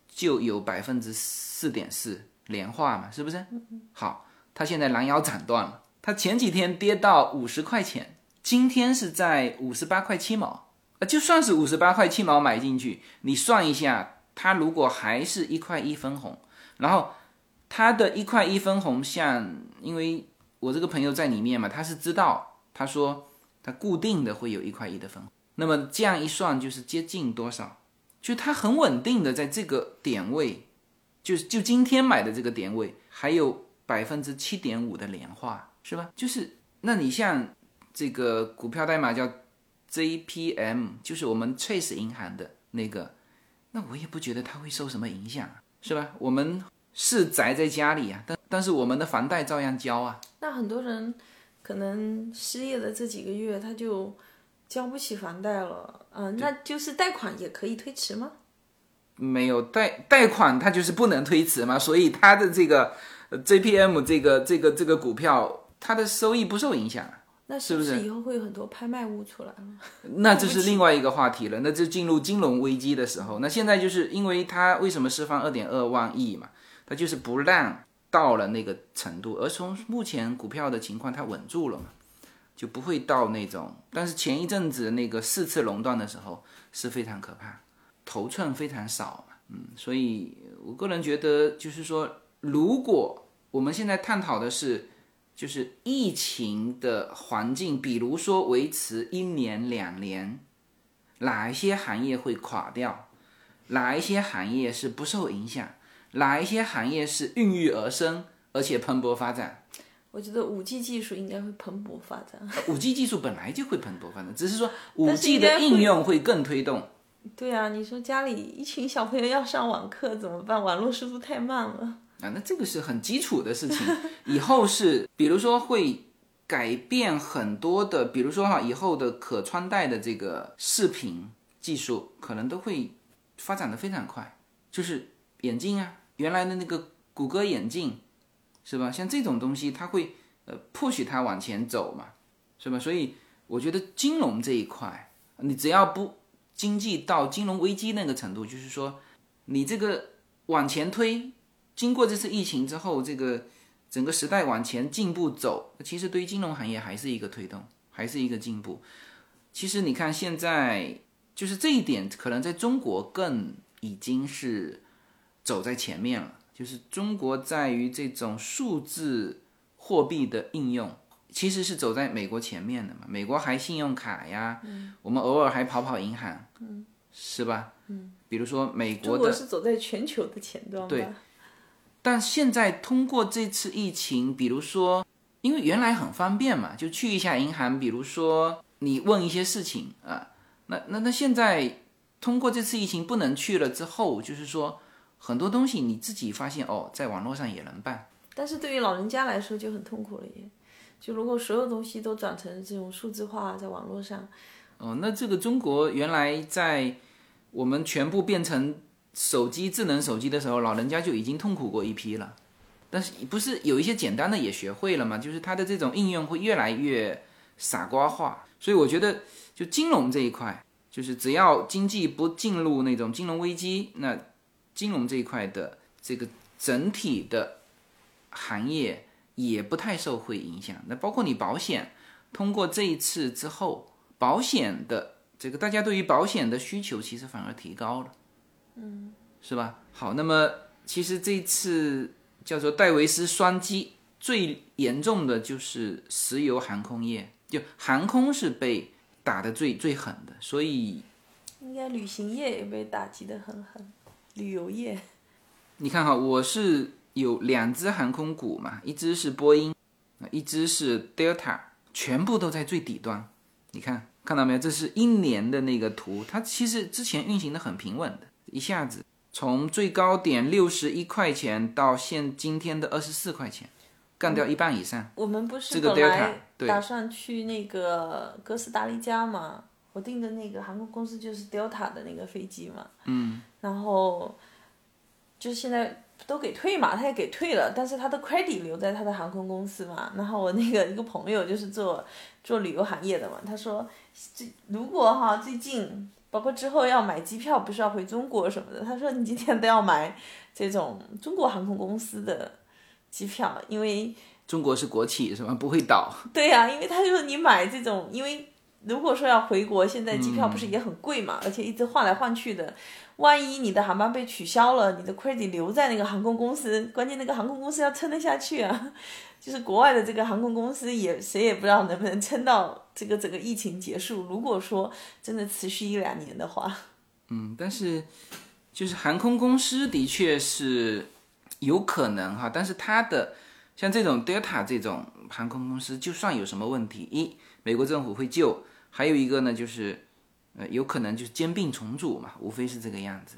就有百分之四点四年化嘛，是不是？好，它现在拦腰斩断了，它前几天跌到五十块钱，今天是在五十八块七毛，呃，就算是五十八块七毛买进去，你算一下，它如果还是一块一分红，然后它的一块一分红，像因为我这个朋友在里面嘛，他是知道，他说。它固定的会有一块一的分红，那么这样一算就是接近多少？就它很稳定的在这个点位，就是就今天买的这个点位，还有百分之七点五的年化，是吧？就是那你像这个股票代码叫 JPM，就是我们 Chase 银行的那个，那我也不觉得它会受什么影响，是吧？我们是宅在家里啊，但但是我们的房贷照样交啊。那很多人。可能失业的这几个月，他就交不起房贷了，嗯，那就是贷款也可以推迟吗？没有贷贷款，它就是不能推迟嘛，所以它的这个 JPM 这个这个这个股票，它的收益不受影响，那是不是以后会有很多拍卖物出来了？那这是另外一个话题了，那就进入金融危机的时候，那现在就是因为它为什么释放二点二万亿嘛，它就是不让。到了那个程度，而从目前股票的情况，它稳住了嘛，就不会到那种。但是前一阵子那个四次熔断的时候是非常可怕，头寸非常少，嗯，所以我个人觉得，就是说，如果我们现在探讨的是，就是疫情的环境，比如说维持一年两年，哪一些行业会垮掉，哪一些行业是不受影响？哪一些行业是孕育而生，而且蓬勃发展？我觉得五 G 技术应该会蓬勃发展。五 G 技术本来就会蓬勃发展，只是说五 G 的应用会更推动。对啊，你说家里一群小朋友要上网课怎么办？网络速度太慢了啊！那这个是很基础的事情。以后是，比如说会改变很多的，比如说哈，以后的可穿戴的这个视频技术可能都会发展的非常快，就是眼镜啊。原来的那个谷歌眼镜，是吧？像这种东西，它会呃迫使它往前走嘛，是吧？所以我觉得金融这一块，你只要不经济到金融危机那个程度，就是说你这个往前推，经过这次疫情之后，这个整个时代往前进步走，其实对于金融行业还是一个推动，还是一个进步。其实你看现在就是这一点，可能在中国更已经是。走在前面了，就是中国在于这种数字货币的应用，其实是走在美国前面的嘛。美国还信用卡呀，我们偶尔还跑跑银行，是吧？嗯，比如说美国的，中国是走在全球的前端。对，但现在通过这次疫情，比如说，因为原来很方便嘛，就去一下银行，比如说你问一些事情啊，那那那现在通过这次疫情不能去了之后，就是说。很多东西你自己发现哦，在网络上也能办，但是对于老人家来说就很痛苦了耶。就如果所有东西都转成这种数字化，在网络上，哦，那这个中国原来在我们全部变成手机智能手机的时候，老人家就已经痛苦过一批了。但是不是有一些简单的也学会了吗？就是它的这种应用会越来越傻瓜化。所以我觉得，就金融这一块，就是只要经济不进入那种金融危机，那。金融这一块的这个整体的行业也不太受会影响。那包括你保险，通过这一次之后，保险的这个大家对于保险的需求其实反而提高了，嗯，是吧？好，那么其实这次叫做戴维斯双击，最严重的就是石油航空业，就航空是被打的最最狠的，所以应该旅行业也被打击的很狠。旅游业，你看哈，我是有两只航空股嘛，一只是波音，一只是 Delta，全部都在最底端。你看看到没有？这是一年的那个图，它其实之前运行的很平稳的，一下子从最高点六十一块钱到现今天的二十四块钱，干掉一半以上。我们不是这个本 Delta，打算去那个哥斯达黎加嘛？我订的那个航空公司就是 Delta 的那个飞机嘛。嗯。然后就是现在都给退嘛，他也给退了，但是他的 credit 留在他的航空公司嘛。然后我那个一个朋友就是做做旅游行业的嘛，他说这如果哈最近包括之后要买机票，不是要回中国什么的，他说你今天都要买这种中国航空公司的机票，因为中国是国企是吧？不会倒。对呀、因为他就说你买这种，因为如果说要回国，现在机票不是也很贵嘛，而且一直换来换去的，万一你的航班被取消了，你的 credit 留在那个航空公司，关键那个航空公司要撑得下去啊。就是国外的这个航空公司也谁也不知道能不能撑到这个整个疫情结束。如果说真的持续一两年的话，嗯，但是就是航空公司的确是有可能哈，但是它的像这种 Delta 这种航空公司，就算有什么问题，一美国政府会救，还有一个呢就是呃有可能就是兼并重组嘛，无非是这个样子。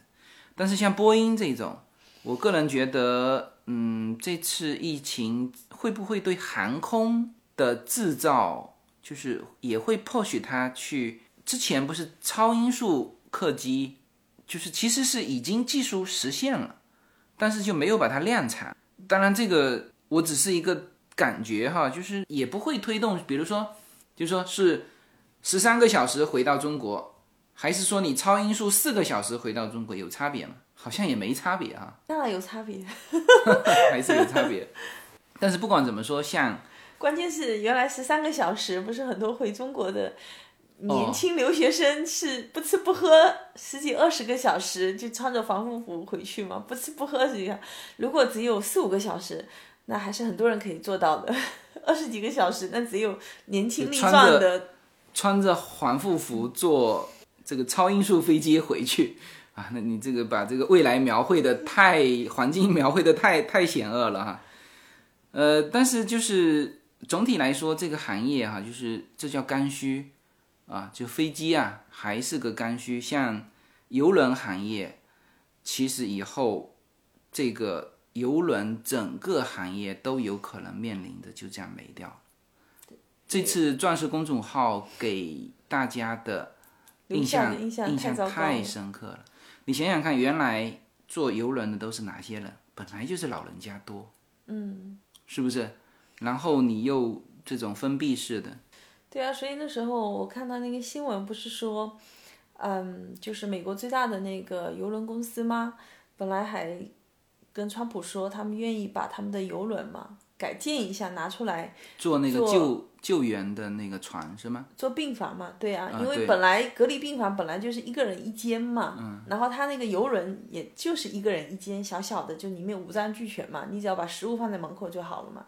但是像波音这种，我个人觉得，嗯，这次疫情会不会对航空的制造，就是也会迫使它去？之前不是超音速客机，就是其实是已经技术实现了，但是就没有把它量产。当然，这个我只是一个感觉哈，就是也不会推动，比如说，就说是十三个小时回到中国，还是说你超音速四个小时回到中国有差别吗？好像也没差别啊，当然有差别。还是有差别。但是不管怎么说，像关键是原来十三个小时，不是很多回中国的年轻留学生是不吃不喝十几二十个小时，就穿着防护服回去嘛，不吃不喝实际上，如果只有四五个小时，那还是很多人可以做到的。二十几个小时，那只有年轻力壮的，穿着防护服坐这个超音速飞机回去 啊，那你这个把这个未来描绘的太环境描绘的太太险恶了哈。呃，但是就是总体来说，这个行业哈，就是这叫刚需啊，就飞机啊还是个刚需。像邮轮行业，其实以后这个邮轮整个行业都有可能面临的就这样没掉。这次钻石公众号给大家的印象印象印太深刻了。你想想看，原来坐游轮的都是哪些人？本来就是老人家多，嗯，是不是？然后你又这种封闭式的，对啊，所以那时候我看到那个新闻，不是说，嗯，就是美国最大的那个游轮公司吗？本来还跟川普说，他们愿意把他们的游轮嘛改建一下，拿出来做那个做救救援的那个船是吗？做病房嘛，对啊，因为本来隔离病房本来就是一个人一间嘛，嗯，然后他那个游轮也就是一个人一间小小的，就里面五脏俱全嘛，你只要把食物放在门口就好了嘛。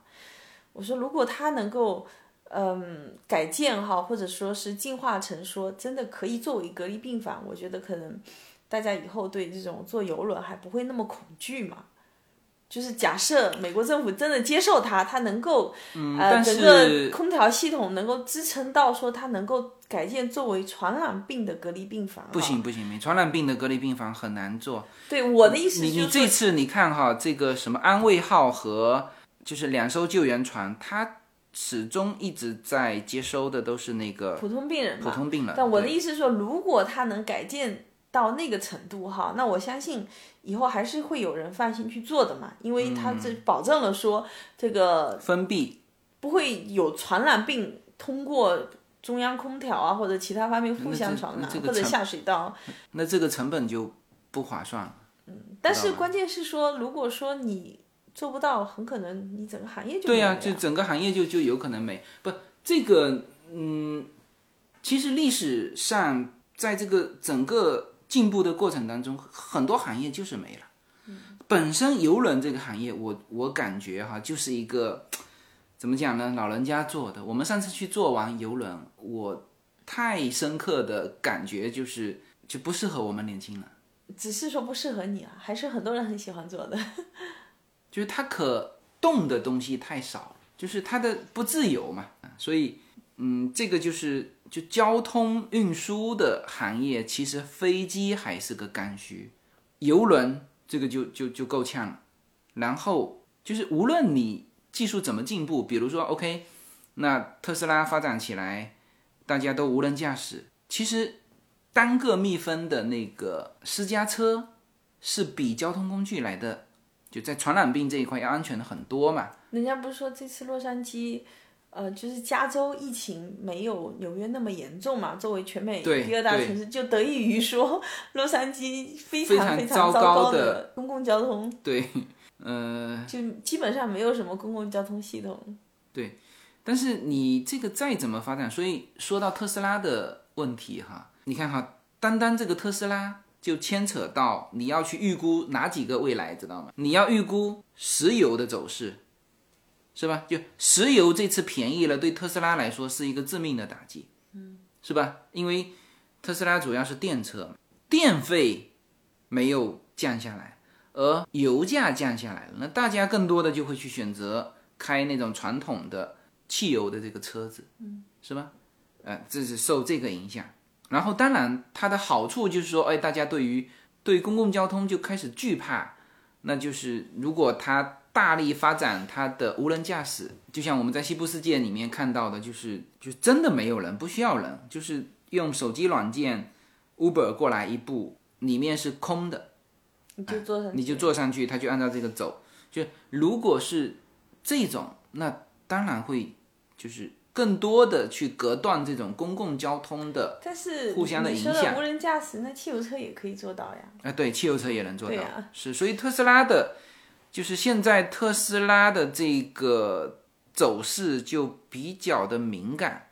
我说如果他能够，嗯，改建哈，或者说是进化成说真的可以作为隔离病房，我觉得可能大家以后对这种坐游轮还不会那么恐惧嘛。就是假设美国政府真的接受它，它能够，嗯，呃，整个空调系统能够支撑到说它能够改建作为传染病的隔离病房。不行。不行，没传染病的隔离病房很难做。对我的意思你你就是说，这次你看哈，这个什么安慰号和就是两艘救援船，它始终一直在接收的都是那个普通病人。普通病人。但我的意思是说，如果它能改建到那个程度哈，那我相信以后还是会有人放心去做的嘛，因为他这保证了说这个封闭不会有传染病通过中央空调啊或者其他方面互相传染或者下水道。那这个成本就不划算了。但是关键是说，如果说你做不到，很可能你整个行业就对呀、就整个行业就就有可能没不这个嗯，其实历史上在这个整个进步的过程当中，很多行业就是没了。本身游轮这个行业，我我感觉哈，就是一个怎么讲呢？老人家做的。我们上次去做完游轮，我太深刻的感觉就是就不适合我们年轻人。只是说不适合你啊，还是很多人很喜欢做的。就是它可动的东西太少，就是它的不自由嘛，所以嗯，这个就是就交通运输的行业，其实飞机还是个刚需，游轮这个就就就够呛了。然后就是无论你技术怎么进步，比如说 OK，那特斯拉发展起来，大家都无人驾驶，其实单个密封的那个私家车是比交通工具来的，就在传染病这一块要安全的很多嘛。人家不是说这次洛杉矶，呃，就是加州疫情没有纽约那么严重嘛？作为全美第二大城市，就得益于说洛杉矶非非常非常糟糕的公共交通，对，呃，就基本上没有什么公共交通系统。对但是你这个再怎么发展，所以说到特斯拉的问题哈，你看哈，单单这个特斯拉就牵扯到你要去预估哪几个未来，知道吗？你要预估石油的走势，是吧？就石油这次便宜了，对特斯拉来说是一个致命的打击，嗯，是吧？因为特斯拉主要是电车，电费没有降下来，而油价降下来了，那大家更多的就会去选择开那种传统的。汽油的这个车子，嗯，是吧？呃，这是受这个影响。然后，当然它的好处就是说，哎，大家对于对公共交通就开始惧怕。那就是如果它大力发展它的无人驾驶，就像我们在西部世界里面看到的，就是就真的没有人，不需要人，就是用手机软件 Uber 过来一步，里面是空的，你就坐上去，你就坐上去，它就按照这个走。就如果是这种，那当然会。就是更多的去隔断这种公共交通的，但是互相的影响无人驾驶，那汽油车也可以做到呀。啊，对，汽油车也能做到，是，所以特斯拉的，就是现在特斯拉的这个走势就比较的敏感。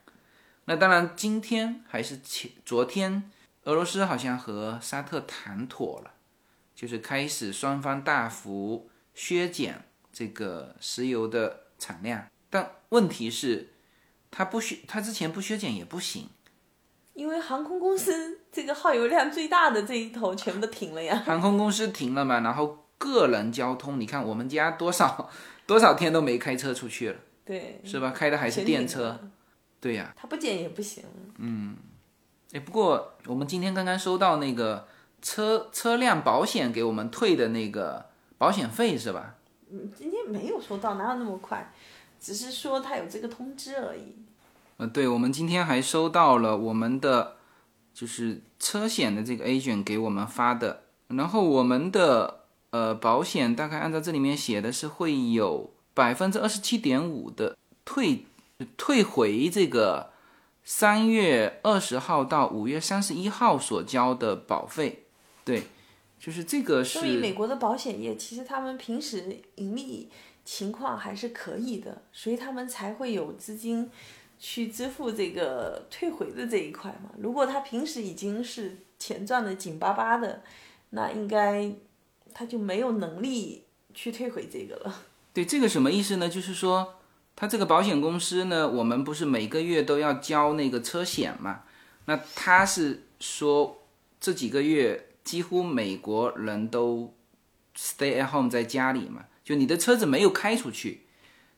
那当然，今天还是前昨天，俄罗斯好像和沙特谈妥了，就是开始双方大幅削减这个石油的产量。但问题是，它不削，它之前不削减也不行。因为航空公司这个耗油量最大的这一头全部都停了呀。航空公司停了嘛，然后个人交通，你看我们家多少 多少天都没开车出去了，对，是吧？开的还是电车，对呀、它不减也不行。嗯哎，不过我们今天刚刚收到那个车车辆保险给我们退的那个保险费是吧？嗯今天没有收到，哪有那么快？只是说他有这个通知而已。呃，对，我们今天还收到了我们的就是车险的这个 agent 给我们发的，然后我们的呃保险大概按照这里面写的是会有百分之二十七点五的退退回这个三月二十号到五月三十一号所交的保费，对，就是这个是所以美国的保险业其实他们平时盈利情况还是可以的，所以他们才会有资金去支付这个退回的这一块嘛。如果他平时已经是钱赚的紧巴巴的，那应该他就没有能力去退回这个了。对，这个什么意思呢？就是说，他这个保险公司呢，我们不是每个月都要交那个车险嘛？那他是说这几个月几乎美国人都 stay at home 在家里嘛，就你的车子没有开出去，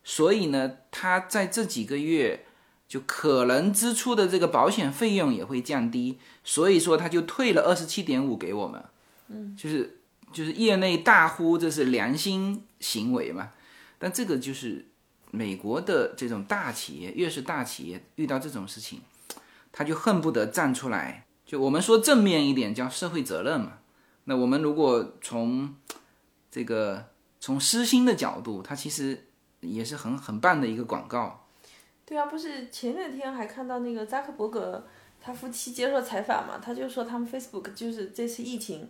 所以呢，他在这几个月就可能支出的这个保险费用也会降低，所以说他就退了二十七点五给我们，嗯，就是就是业内大呼这是良心行为嘛。但这个就是美国的这种大企业，越是大企业遇到这种事情，他就恨不得站出来。就我们说正面一点，叫社会责任嘛。那我们如果从这个从私心的角度，它其实也是很很棒的一个广告。对啊，不是前两天还看到那个扎克伯格他夫妻接受采访嘛，他就说他们 Facebook 就是这次疫情，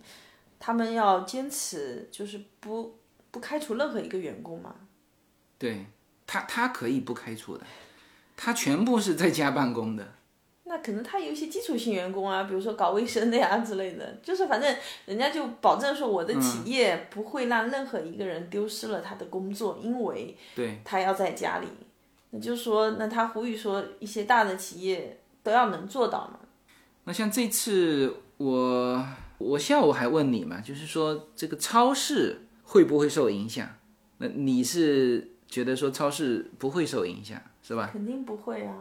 他们要坚持就是不不开除任何一个员工嘛。对他，他可以不开除的，他全部是在家办公的。那可能他有一些基础性员工啊，比如说搞卫生的呀之类的，就是反正人家就保证说我的企业不会让任何一个人丢失了他的工作，因为对他要在家里。那就是说，那他呼吁说一些大的企业都要能做到嘛。那像这次我我下午还问你嘛，就是说这个超市会不会受影响？那你是觉得说超市不会受影响是吧？肯定不会啊。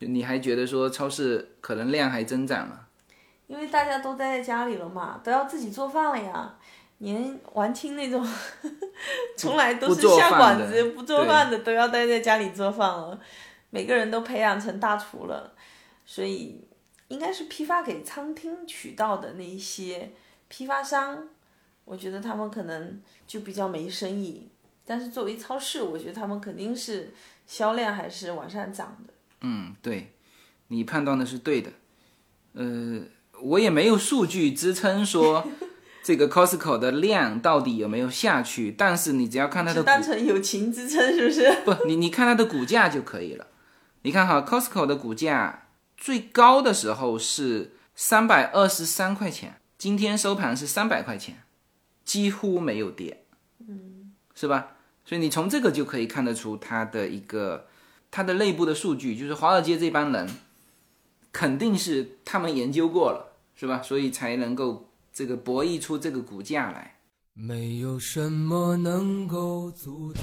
你还觉得说超市可能量还增长了？因为大家都待在家里了嘛，都要自己做饭了呀。连王清那种 从来都是下馆子不做饭的，都要待在家里做饭了。每个人都培养成大厨了，所以应该是批发给餐厅渠道的那一些批发商，我觉得他们可能就比较没生意。但是作为超市，我觉得他们肯定是销量还是往上涨的。嗯，对，你判断的是对的。呃，我也没有数据支撑说。这个 Costco 的量到底有没有下去？但是你只要看它的，单纯友情支撑是不是？不，你你看它的股价就可以了。你看哈，Costco 的股价最高的时候是三百二十三块钱，今天收盘是三百块钱，几乎没有跌，嗯，是吧？所以你从这个就可以看得出它的一个它的内部的数据，就是华尔街这帮人肯定是他们研究过了，是吧？所以才能够。这个博弈出这个股价来，没有什么能够阻挡，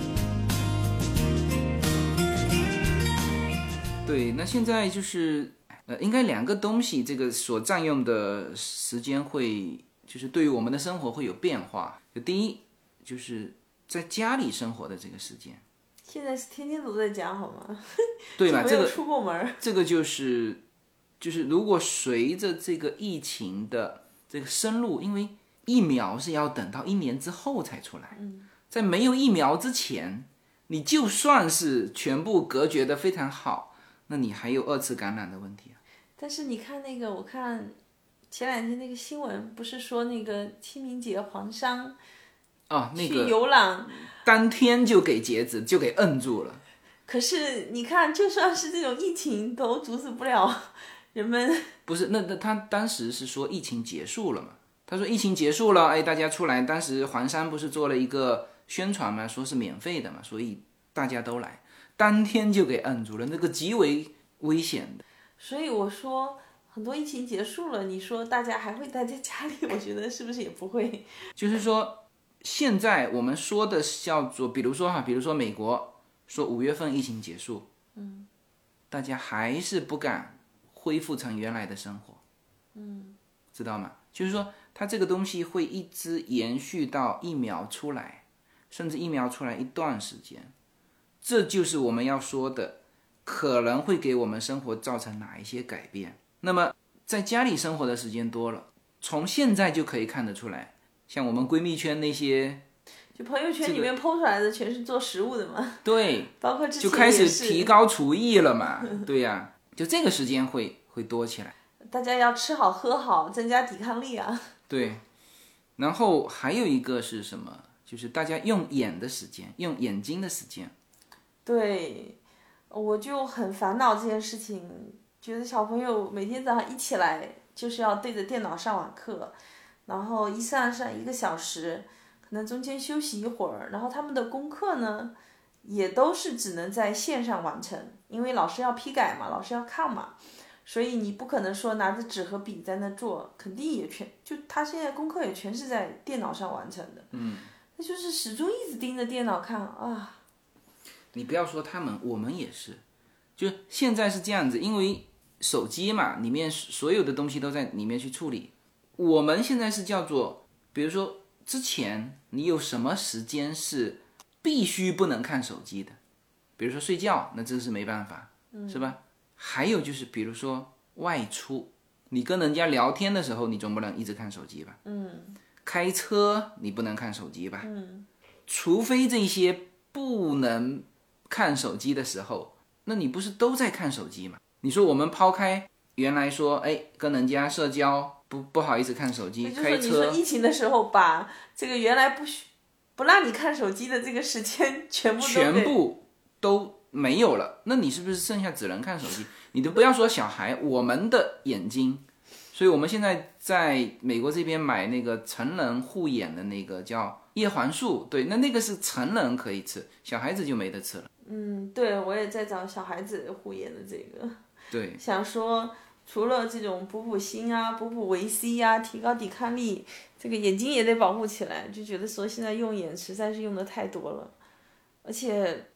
对，那现在就是呃，应该两个东西，这个所占用的时间会。就是对于我们的生活会有变化。就第一，就是在家里生活的这个时间。现在是天天都在家，好吗？对吧？这个出过门。这个就是，就是如果随着这个疫情的这个深入，因为疫苗是要等到一年之后才出来。嗯。在没有疫苗之前，你就算是全部隔绝的非常好，那你还有二次感染的问题啊。但是你看那个，我看。前两天那个新闻不是说那个清明节黄山，啊，那个去游览，当天就给截止，就给摁住了。可是你看，就算是这种疫情都阻止不了人们。不是，那那他当时是说疫情结束了嘛？他说疫情结束了，哎，大家出来。当时黄山不是做了一个宣传嘛，说是免费的嘛，所以大家都来，当天就给摁住了，那个极为危险的。所以我说。很多疫情结束了，你说大家还会待在家里？我觉得是不是也不会？就是说，现在我们说的叫做，比如说哈，比如说美国说五月份疫情结束，嗯，大家还是不敢恢复成原来的生活，嗯，知道吗？就是说，它这个东西会一直延续到疫苗出来，甚至疫苗出来一段时间，这就是我们要说的，可能会给我们生活造成哪一些改变。那么在家里生活的时间多了，从现在就可以看得出来，像我们闺蜜圈那些，就朋友圈里面 PO 出来的全是做食物的嘛。对，包括就开始提高厨艺了嘛。对呀，就这个时间会会多起来。大家要吃好喝好，增加抵抗力啊。对，然后还有一个是什么？就是大家用眼的时间，用眼睛的时间。对，我就很烦恼这件事情。觉得小朋友每天早上一起来就是要对着电脑上网课，然后一上上一个小时，可能中间休息一会儿，然后他们的功课呢，也都是只能在线上完成，因为老师要批改嘛，老师要看嘛，所以你不可能说拿着纸和笔在那做，肯定也全就他现在功课也全是在电脑上完成的，嗯，那就是始终一直盯着电脑看啊。你不要说他们，我们也是，就现在是这样子，因为。手机嘛，里面所有的东西都在里面去处理。我们现在是叫做，比如说之前你有什么时间是必须不能看手机的？比如说睡觉，那真是没办法，是吧？还有就是，比如说外出，你跟人家聊天的时候，你总不能一直看手机吧？嗯。开车你不能看手机吧？嗯。除非这些不能看手机的时候，那你不是都在看手机吗？你说我们抛开原来说，哎，跟人家社交不不好意思看手机，开车。你说疫情的时候，把这个原来不许不让你看手机的这个时间全部全部都没有了，那你是不是剩下只能看手机？你都不要说小孩，我们的眼睛，所以我们现在在美国这边买那个成人护眼的那个叫叶黄素，对，那那个是成人可以吃，小孩子就没得吃了。嗯，对，我也在找小孩子护眼的这个。对，想说除了这种补补锌啊、补补维 C 呀、提高抵抗力，这个眼睛也得保护起来。就觉得说现在用眼实在是用的太多了，而且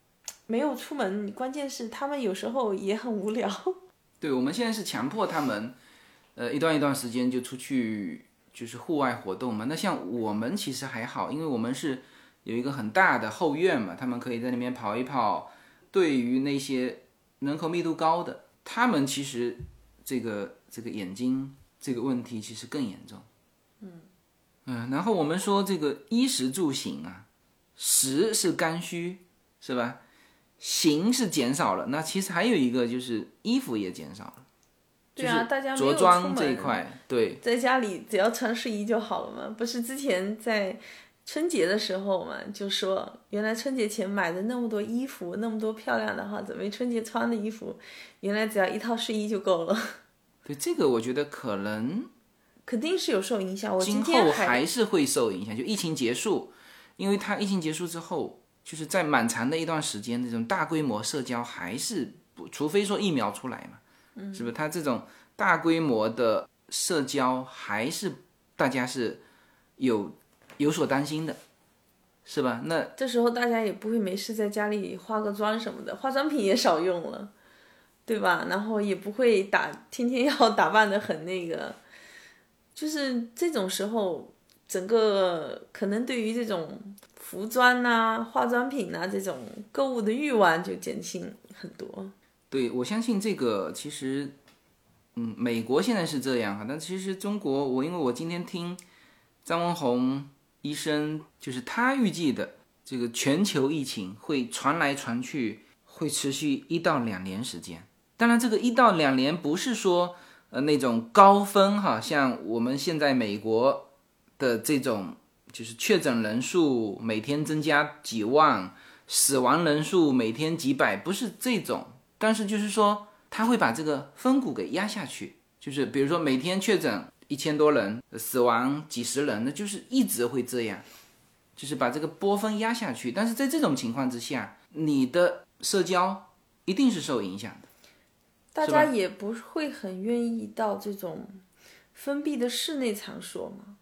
没有出门，关键是他们有时候也很无聊。对，我们现在是强迫他们，呃，一段一段时间就出去就是户外活动嘛。那像我们其实还好，因为我们是。有一个很大的后院嘛，他们可以在那边跑一跑。对于那些人口密度高的，他们其实这个这个眼睛这个问题其实更严重。嗯嗯，然后我们说这个衣食住行啊，食是刚需是吧？行是减少了，那其实还有一个就是衣服也减少了。对啊，大家着装这一块，对，在家里只要穿睡衣就好了嘛，不是之前在。春节的时候嘛，就说原来春节前买的那么多衣服，那么多漂亮的哈，准备春节穿的衣服，原来只要一套睡衣就够了。对这个，我觉得可能肯定是有受影响。我今后还是会受影响。就疫情结束，因为它疫情结束之后，就是在蛮长的一段时间，这种大规模社交还是不，除非说疫苗出来嘛，嗯，是不是？它这种大规模的社交还是大家是有。有所担心的，是吧？那这时候大家也不会没事在家里化个妆什么的，化妆品也少用了，对吧？然后也不会打，天天要打扮的很那个，就是这种时候，整个可能对于这种服装呐、化妆品呐这种购物的欲望就减轻很多。对，我相信这个其实，嗯，美国现在是这样哈，但其实中国，我因为我今天听张文宏。医生就是他预计的这个全球疫情会传来传去，会持续一到两年时间。当然，这个一到两年不是说呃那种高峰哈，像我们现在美国的这种，就是确诊人数每天增加几万，死亡人数每天几百，不是这种。但是就是说，他会把这个峰谷给压下去，就是比如说每天确诊。一千多人死亡，几十人，那就是一直会这样，就是把这个波峰压下去。但是在这种情况之下，你的社交一定是受影响的，大家也不会很愿意到这种封闭的室内场所嘛。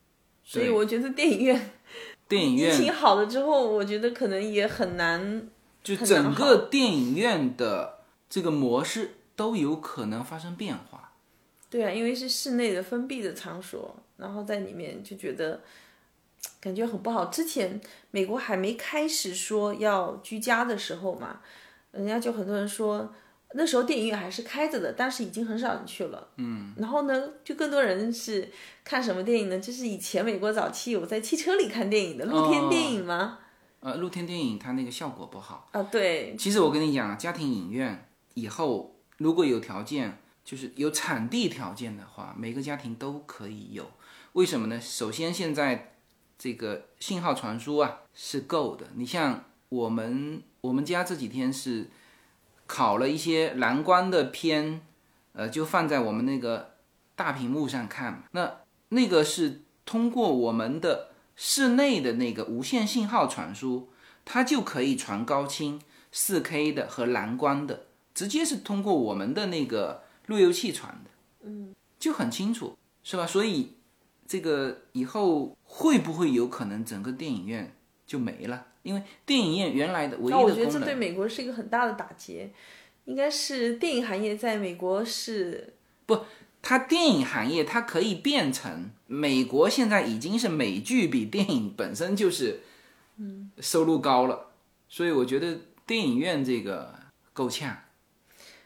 所以我觉得电影院，电影院疫情好了之后，我觉得可能也很难，就整个电影院的这个模式都有可能发生变化。对啊，因为是室内的封闭的场所，然后在里面就觉得感觉很不好。之前美国还没开始说要居家的时候嘛，人家就很多人说那时候电影院还是开着的，但是已经很少人去了。嗯，然后呢，就更多人是看什么电影呢？就是以前美国早期有在汽车里看电影的露天电影吗？呃，露天电影它那个效果不好啊。对，其实我跟你讲，家庭影院以后如果有条件。就是有场地条件的话，每个家庭都可以有。为什么呢？首先，现在这个信号传输啊是够的。你像我们我们家这几天是考了一些蓝光的片，呃，就放在我们那个大屏幕上看。那那个是通过我们的室内的那个无线信号传输，它就可以传高清、四 K 的和蓝光的，直接是通过我们的那个。路由器传的，嗯，就很清楚，是吧？所以这个以后会不会有可能整个电影院就没了？因为电影院原来的唯一的功能，我觉得这对美国是一个很大的打击。应该是电影行业在美国是不它电影行业它可以变成美国现在已经是美剧比电影本身就是，嗯，收入高了，所以我觉得电影院这个够呛。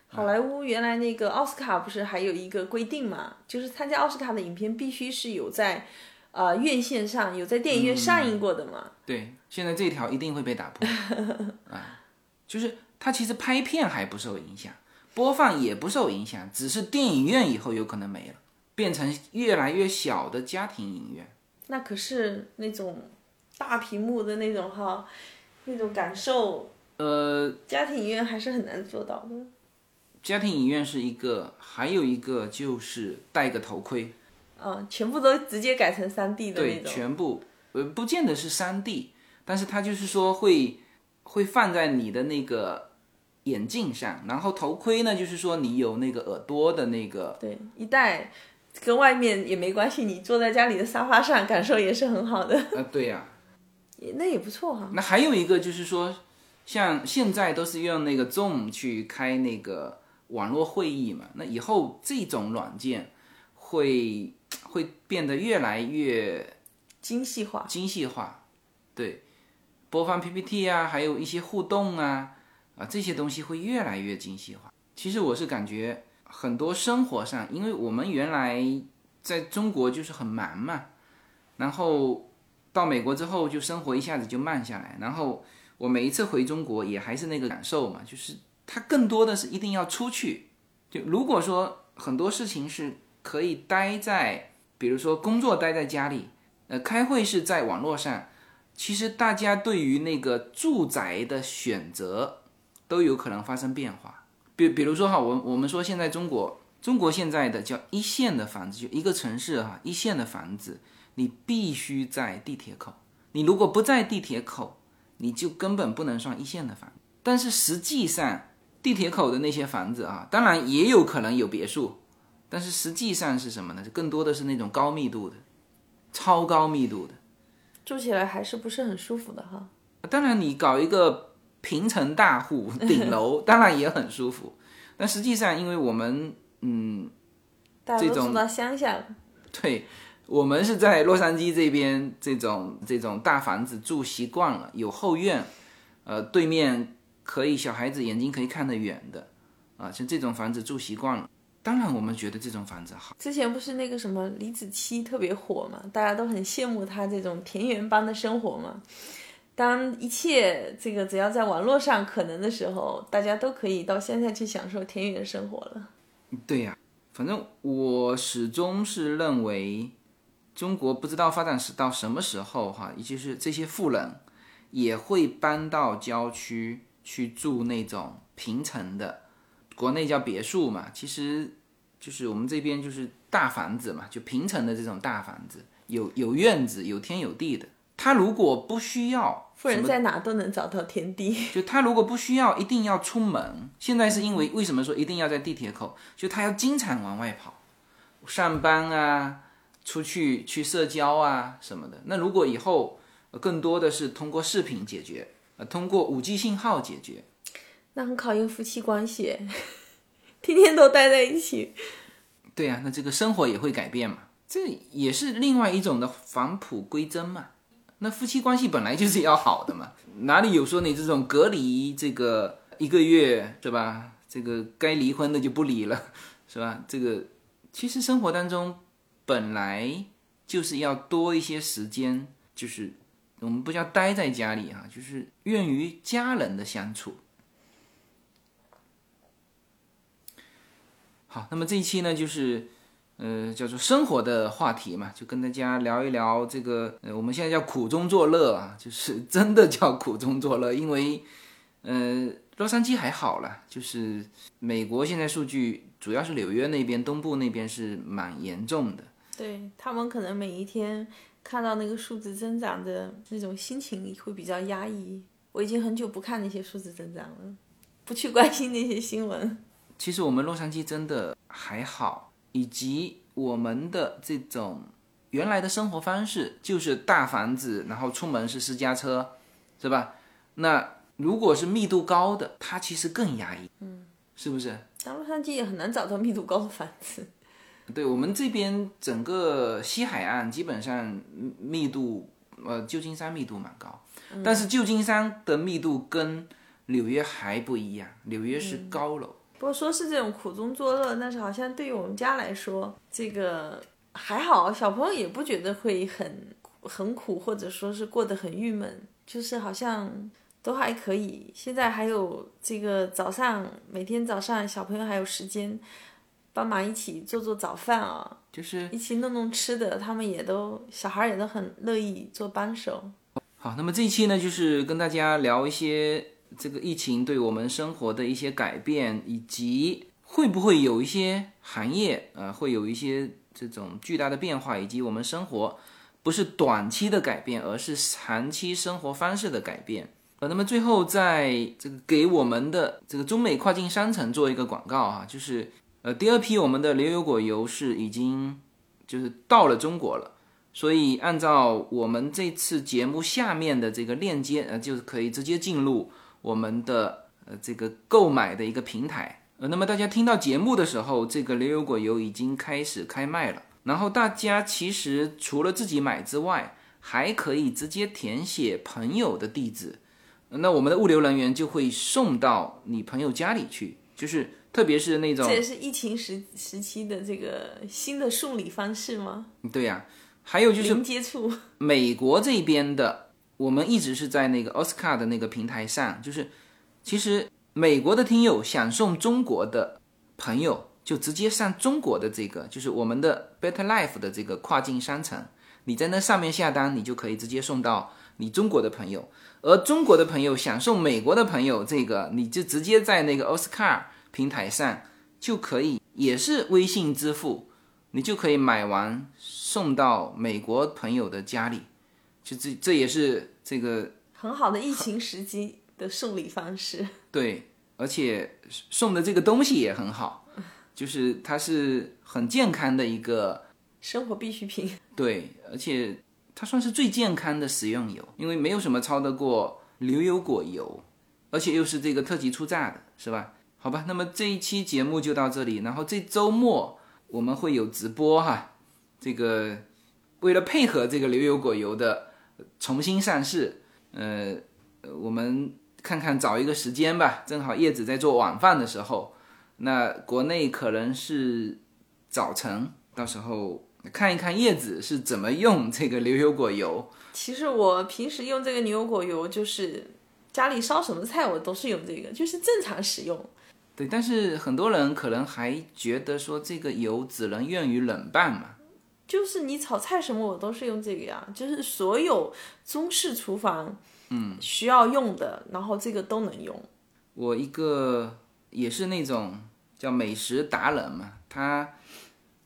好莱坞原来那个奥斯卡不是还有一个规定嘛，就是参加奥斯卡的影片必须是有在呃院线上有在电影院上映过的嘛。对，现在这条一定会被打破 啊，就是它其实拍片还不受影响，播放也不受影响，只是电影院以后有可能没了，变成越来越小的家庭影院。那可是那种大屏幕的那种哈，那种感受，呃，家庭影院还是很难做到的。家庭影院是一个，还有一个就是戴个头盔，嗯，全部都直接改成三 D 的那对，种。全部呃不见得是三 D，但是它就是说会会放在你的那个眼镜上，然后头盔呢，就是说你有那个耳朵的那个，对，一戴跟外面也没关系，你坐在家里的沙发上，感受也是很好的，呃，对呀、也那也不错哈。那还有一个就是说，像现在都是用那个 Zoom 去开那个网络会议嘛，那以后这种软件会 会变得越来越精细化，精细化，对，播放 PPT 啊，还有一些互动啊，啊这些东西会越来越精细化。其实我是感觉很多生活上，因为我们原来在中国就是很忙嘛，然后到美国之后就生活一下子就慢下来，然后我每一次回中国也还是那个感受嘛，就是它更多的是一定要出去。就如果说很多事情是可以待在，比如说工作待在家里。呃，开会是在网络上，其实大家对于那个住宅的选择都有可能发生变化。比比如说哈，我我们说现在中国中国现在的叫一线的房子，就一个城市哈，一线的房子，你必须在地铁口。你如果不在地铁口，你就根本不能算一线的房子。但是实际上，地铁口的那些房子啊，当然也有可能有别墅，但是实际上是什么呢？更多的是那种高密度的。超高密度的，住起来还是不是很舒服的哈。当然，你搞一个平层大户顶楼，当然也很舒服。但实际上，因为我们，嗯，大家都住到乡下了，对，我们是在洛杉矶这边这种这种大房子住习惯了，有后院，呃，对面可以小孩子眼睛可以看得远的，啊，像这种房子住习惯了。当然，我们觉得这种房子好。之前不是那个什么李子柒特别火嘛，大家都很羡慕他这种田园般的生活嘛。当一切这个只要在网络上可能的时候，大家都可以到乡下去享受田园生活了。对呀、反正我始终是认为，中国不知道发展是到什么时候哈，也就是这些富人也会搬到郊区去住那种平层的，国内叫别墅嘛，其实就是我们这边就是大房子嘛，就平层的这种大房子，有有院子，有天有地的。他如果不需要富人在哪都能找到天地。就他如果不需要一定要出门，现在是因为为什么说一定要在地铁口？就他要经常往外跑，上班啊，出去去社交啊什么的。那如果以后呃更多的是通过视频解决，呃，通过五 G 信号解决，那很考验夫妻关系，天天都待在一起。对呀、那这个生活也会改变嘛，这也是另外一种的返璞归真嘛。那夫妻关系本来就是要好的嘛，哪里有说你这种隔离这个一个月是吧？这个该离婚的就不离了，是吧？这个其实生活当中本来就是要多一些时间，就是我们不叫待在家里哈、就是愿与家人的相处。好，那么这一期呢，就是呃叫做生活的话题嘛，就跟大家聊一聊这个，呃，我们现在叫苦中作乐啊，就是 真的叫苦中作乐，因为呃洛杉矶还好了，就是美国现在数据主要是纽约那边东部那边是蛮严重的，对他们可能每一天看到那个数字增长的那种心情会比较压抑。我已经很久不看那些数字增长了，不去关心那些新闻。其实我们洛杉矶真的还好，以及我们的这种原来的生活方式就是大房子，然后出门是私家车，是吧？那如果是密度高的，它其实更压抑，嗯，是不是？但洛杉矶也很难找到密度高的房子。对我们这边整个西海岸基本上密度，呃，旧金山密度蛮高，但是旧金山的密度跟纽约还不一样，纽约是高楼。不过说是这种苦中作乐，但是好像对于我们家来说，这个还好，小朋友也不觉得会很很苦，或者说是过得很郁闷，就是好像都还可以。现在还有这个早上，每天早上小朋友还有时间帮忙一起做做早饭啊，就是一起弄弄吃的，他们也都小孩也都很乐意做帮手。好，那么这一期呢，就是跟大家聊一些。这个疫情对我们生活的一些改变，以及会不会有一些行业啊，会有一些这种巨大的变化，以及我们生活不是短期的改变，而是长期生活方式的改变。呃，那么最后在这个给我们的这个中美跨境商城做一个广告啊，就是呃第二批我们的牛油果油是已经就是到了中国了，所以按照我们这次节目下面的这个链接，呃，就是可以直接进入。我们的呃这个购买的一个平台，呃，那么大家听到节目的时候，这个牛油果油已经开始开卖了。然后大家其实除了自己买之外，还可以直接填写朋友的地址，那我们的物流人员就会送到你朋友家里去。就是特别是那种，这也是疫情时时期的这个新的送礼方式吗？对呀，还有就是零接触，美国这边的。我们一直是在那个奥斯卡的那个平台上，就是其实美国的听友想送中国的朋友，就直接上中国的这个，就是我们的 Better Life 的这个跨境商城，你在那上面下单，你就可以直接送到你中国的朋友。而中国的朋友想送美国的朋友，这个你就直接在那个奥斯卡平台上就可以，也是微信支付，你就可以买完送到美国朋友的家里。就这这也是这个很好的疫情时机的送礼方式。对，而且送的这个东西也很好，就是它是很健康的一个生活必需品。对，而且它算是最健康的食用油，因为没有什么超得过牛油果油，而且又是这个特级初榨的，是吧？好吧，那么这一期节目就到这里，然后这周末我们会有直播哈，这个为了配合这个牛油果油的。重新上市，呃，我们看看找一个时间吧，正好叶子在做晚饭的时候，那国内可能是早晨，到时候看一看叶子是怎么用这个牛油果油。其实我平时用这个牛油果油，就是家里烧什么菜我都是用这个，就是正常使用。对，但是很多人可能还觉得说这个油只能用于冷拌嘛。就是你炒菜什么我都是用这个呀，就是所有中式厨房，嗯，需要用的，然后这个都能用。我一个也是那种叫美食达人嘛，他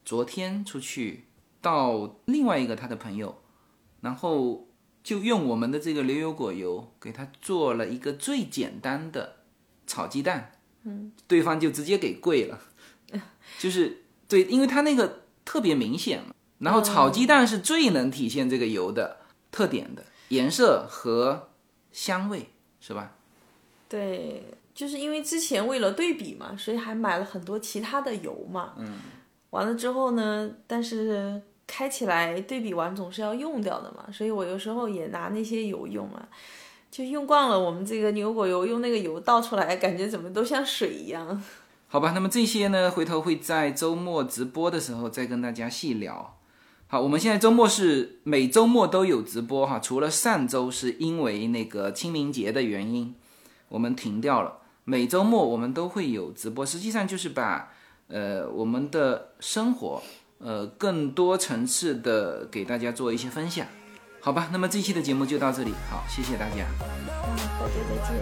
昨天出去到另外一个他的朋友，然后就用我们的这个牛油果油给他做了一个最简单的炒鸡蛋，嗯，对方就直接给跪了，就是对，因为他那个特别明显嘛。然后炒鸡蛋是最能体现这个油的特点的颜色和香味，是吧？对，就是因为之前为了对比嘛，所以还买了很多其他的油嘛。嗯。完了之后呢，但是开起来对比完总是要用掉的嘛，所以我有时候也拿那些油用啊，就用惯了我们这个牛果油，用那个油倒出来，感觉怎么都像水一样。好吧，那么这些呢，回头会在周末直播的时候再跟大家细聊。好，我们现在周末是每周末都有直播哈，除了上周是因为那个清明节的原因，我们停掉了。每周末我们都会有直播，实际上就是把呃我们的生活呃更多层次的给大家做一些分享，好吧？那么这期的节目就到这里，好，谢谢大家。嗯，大家再见。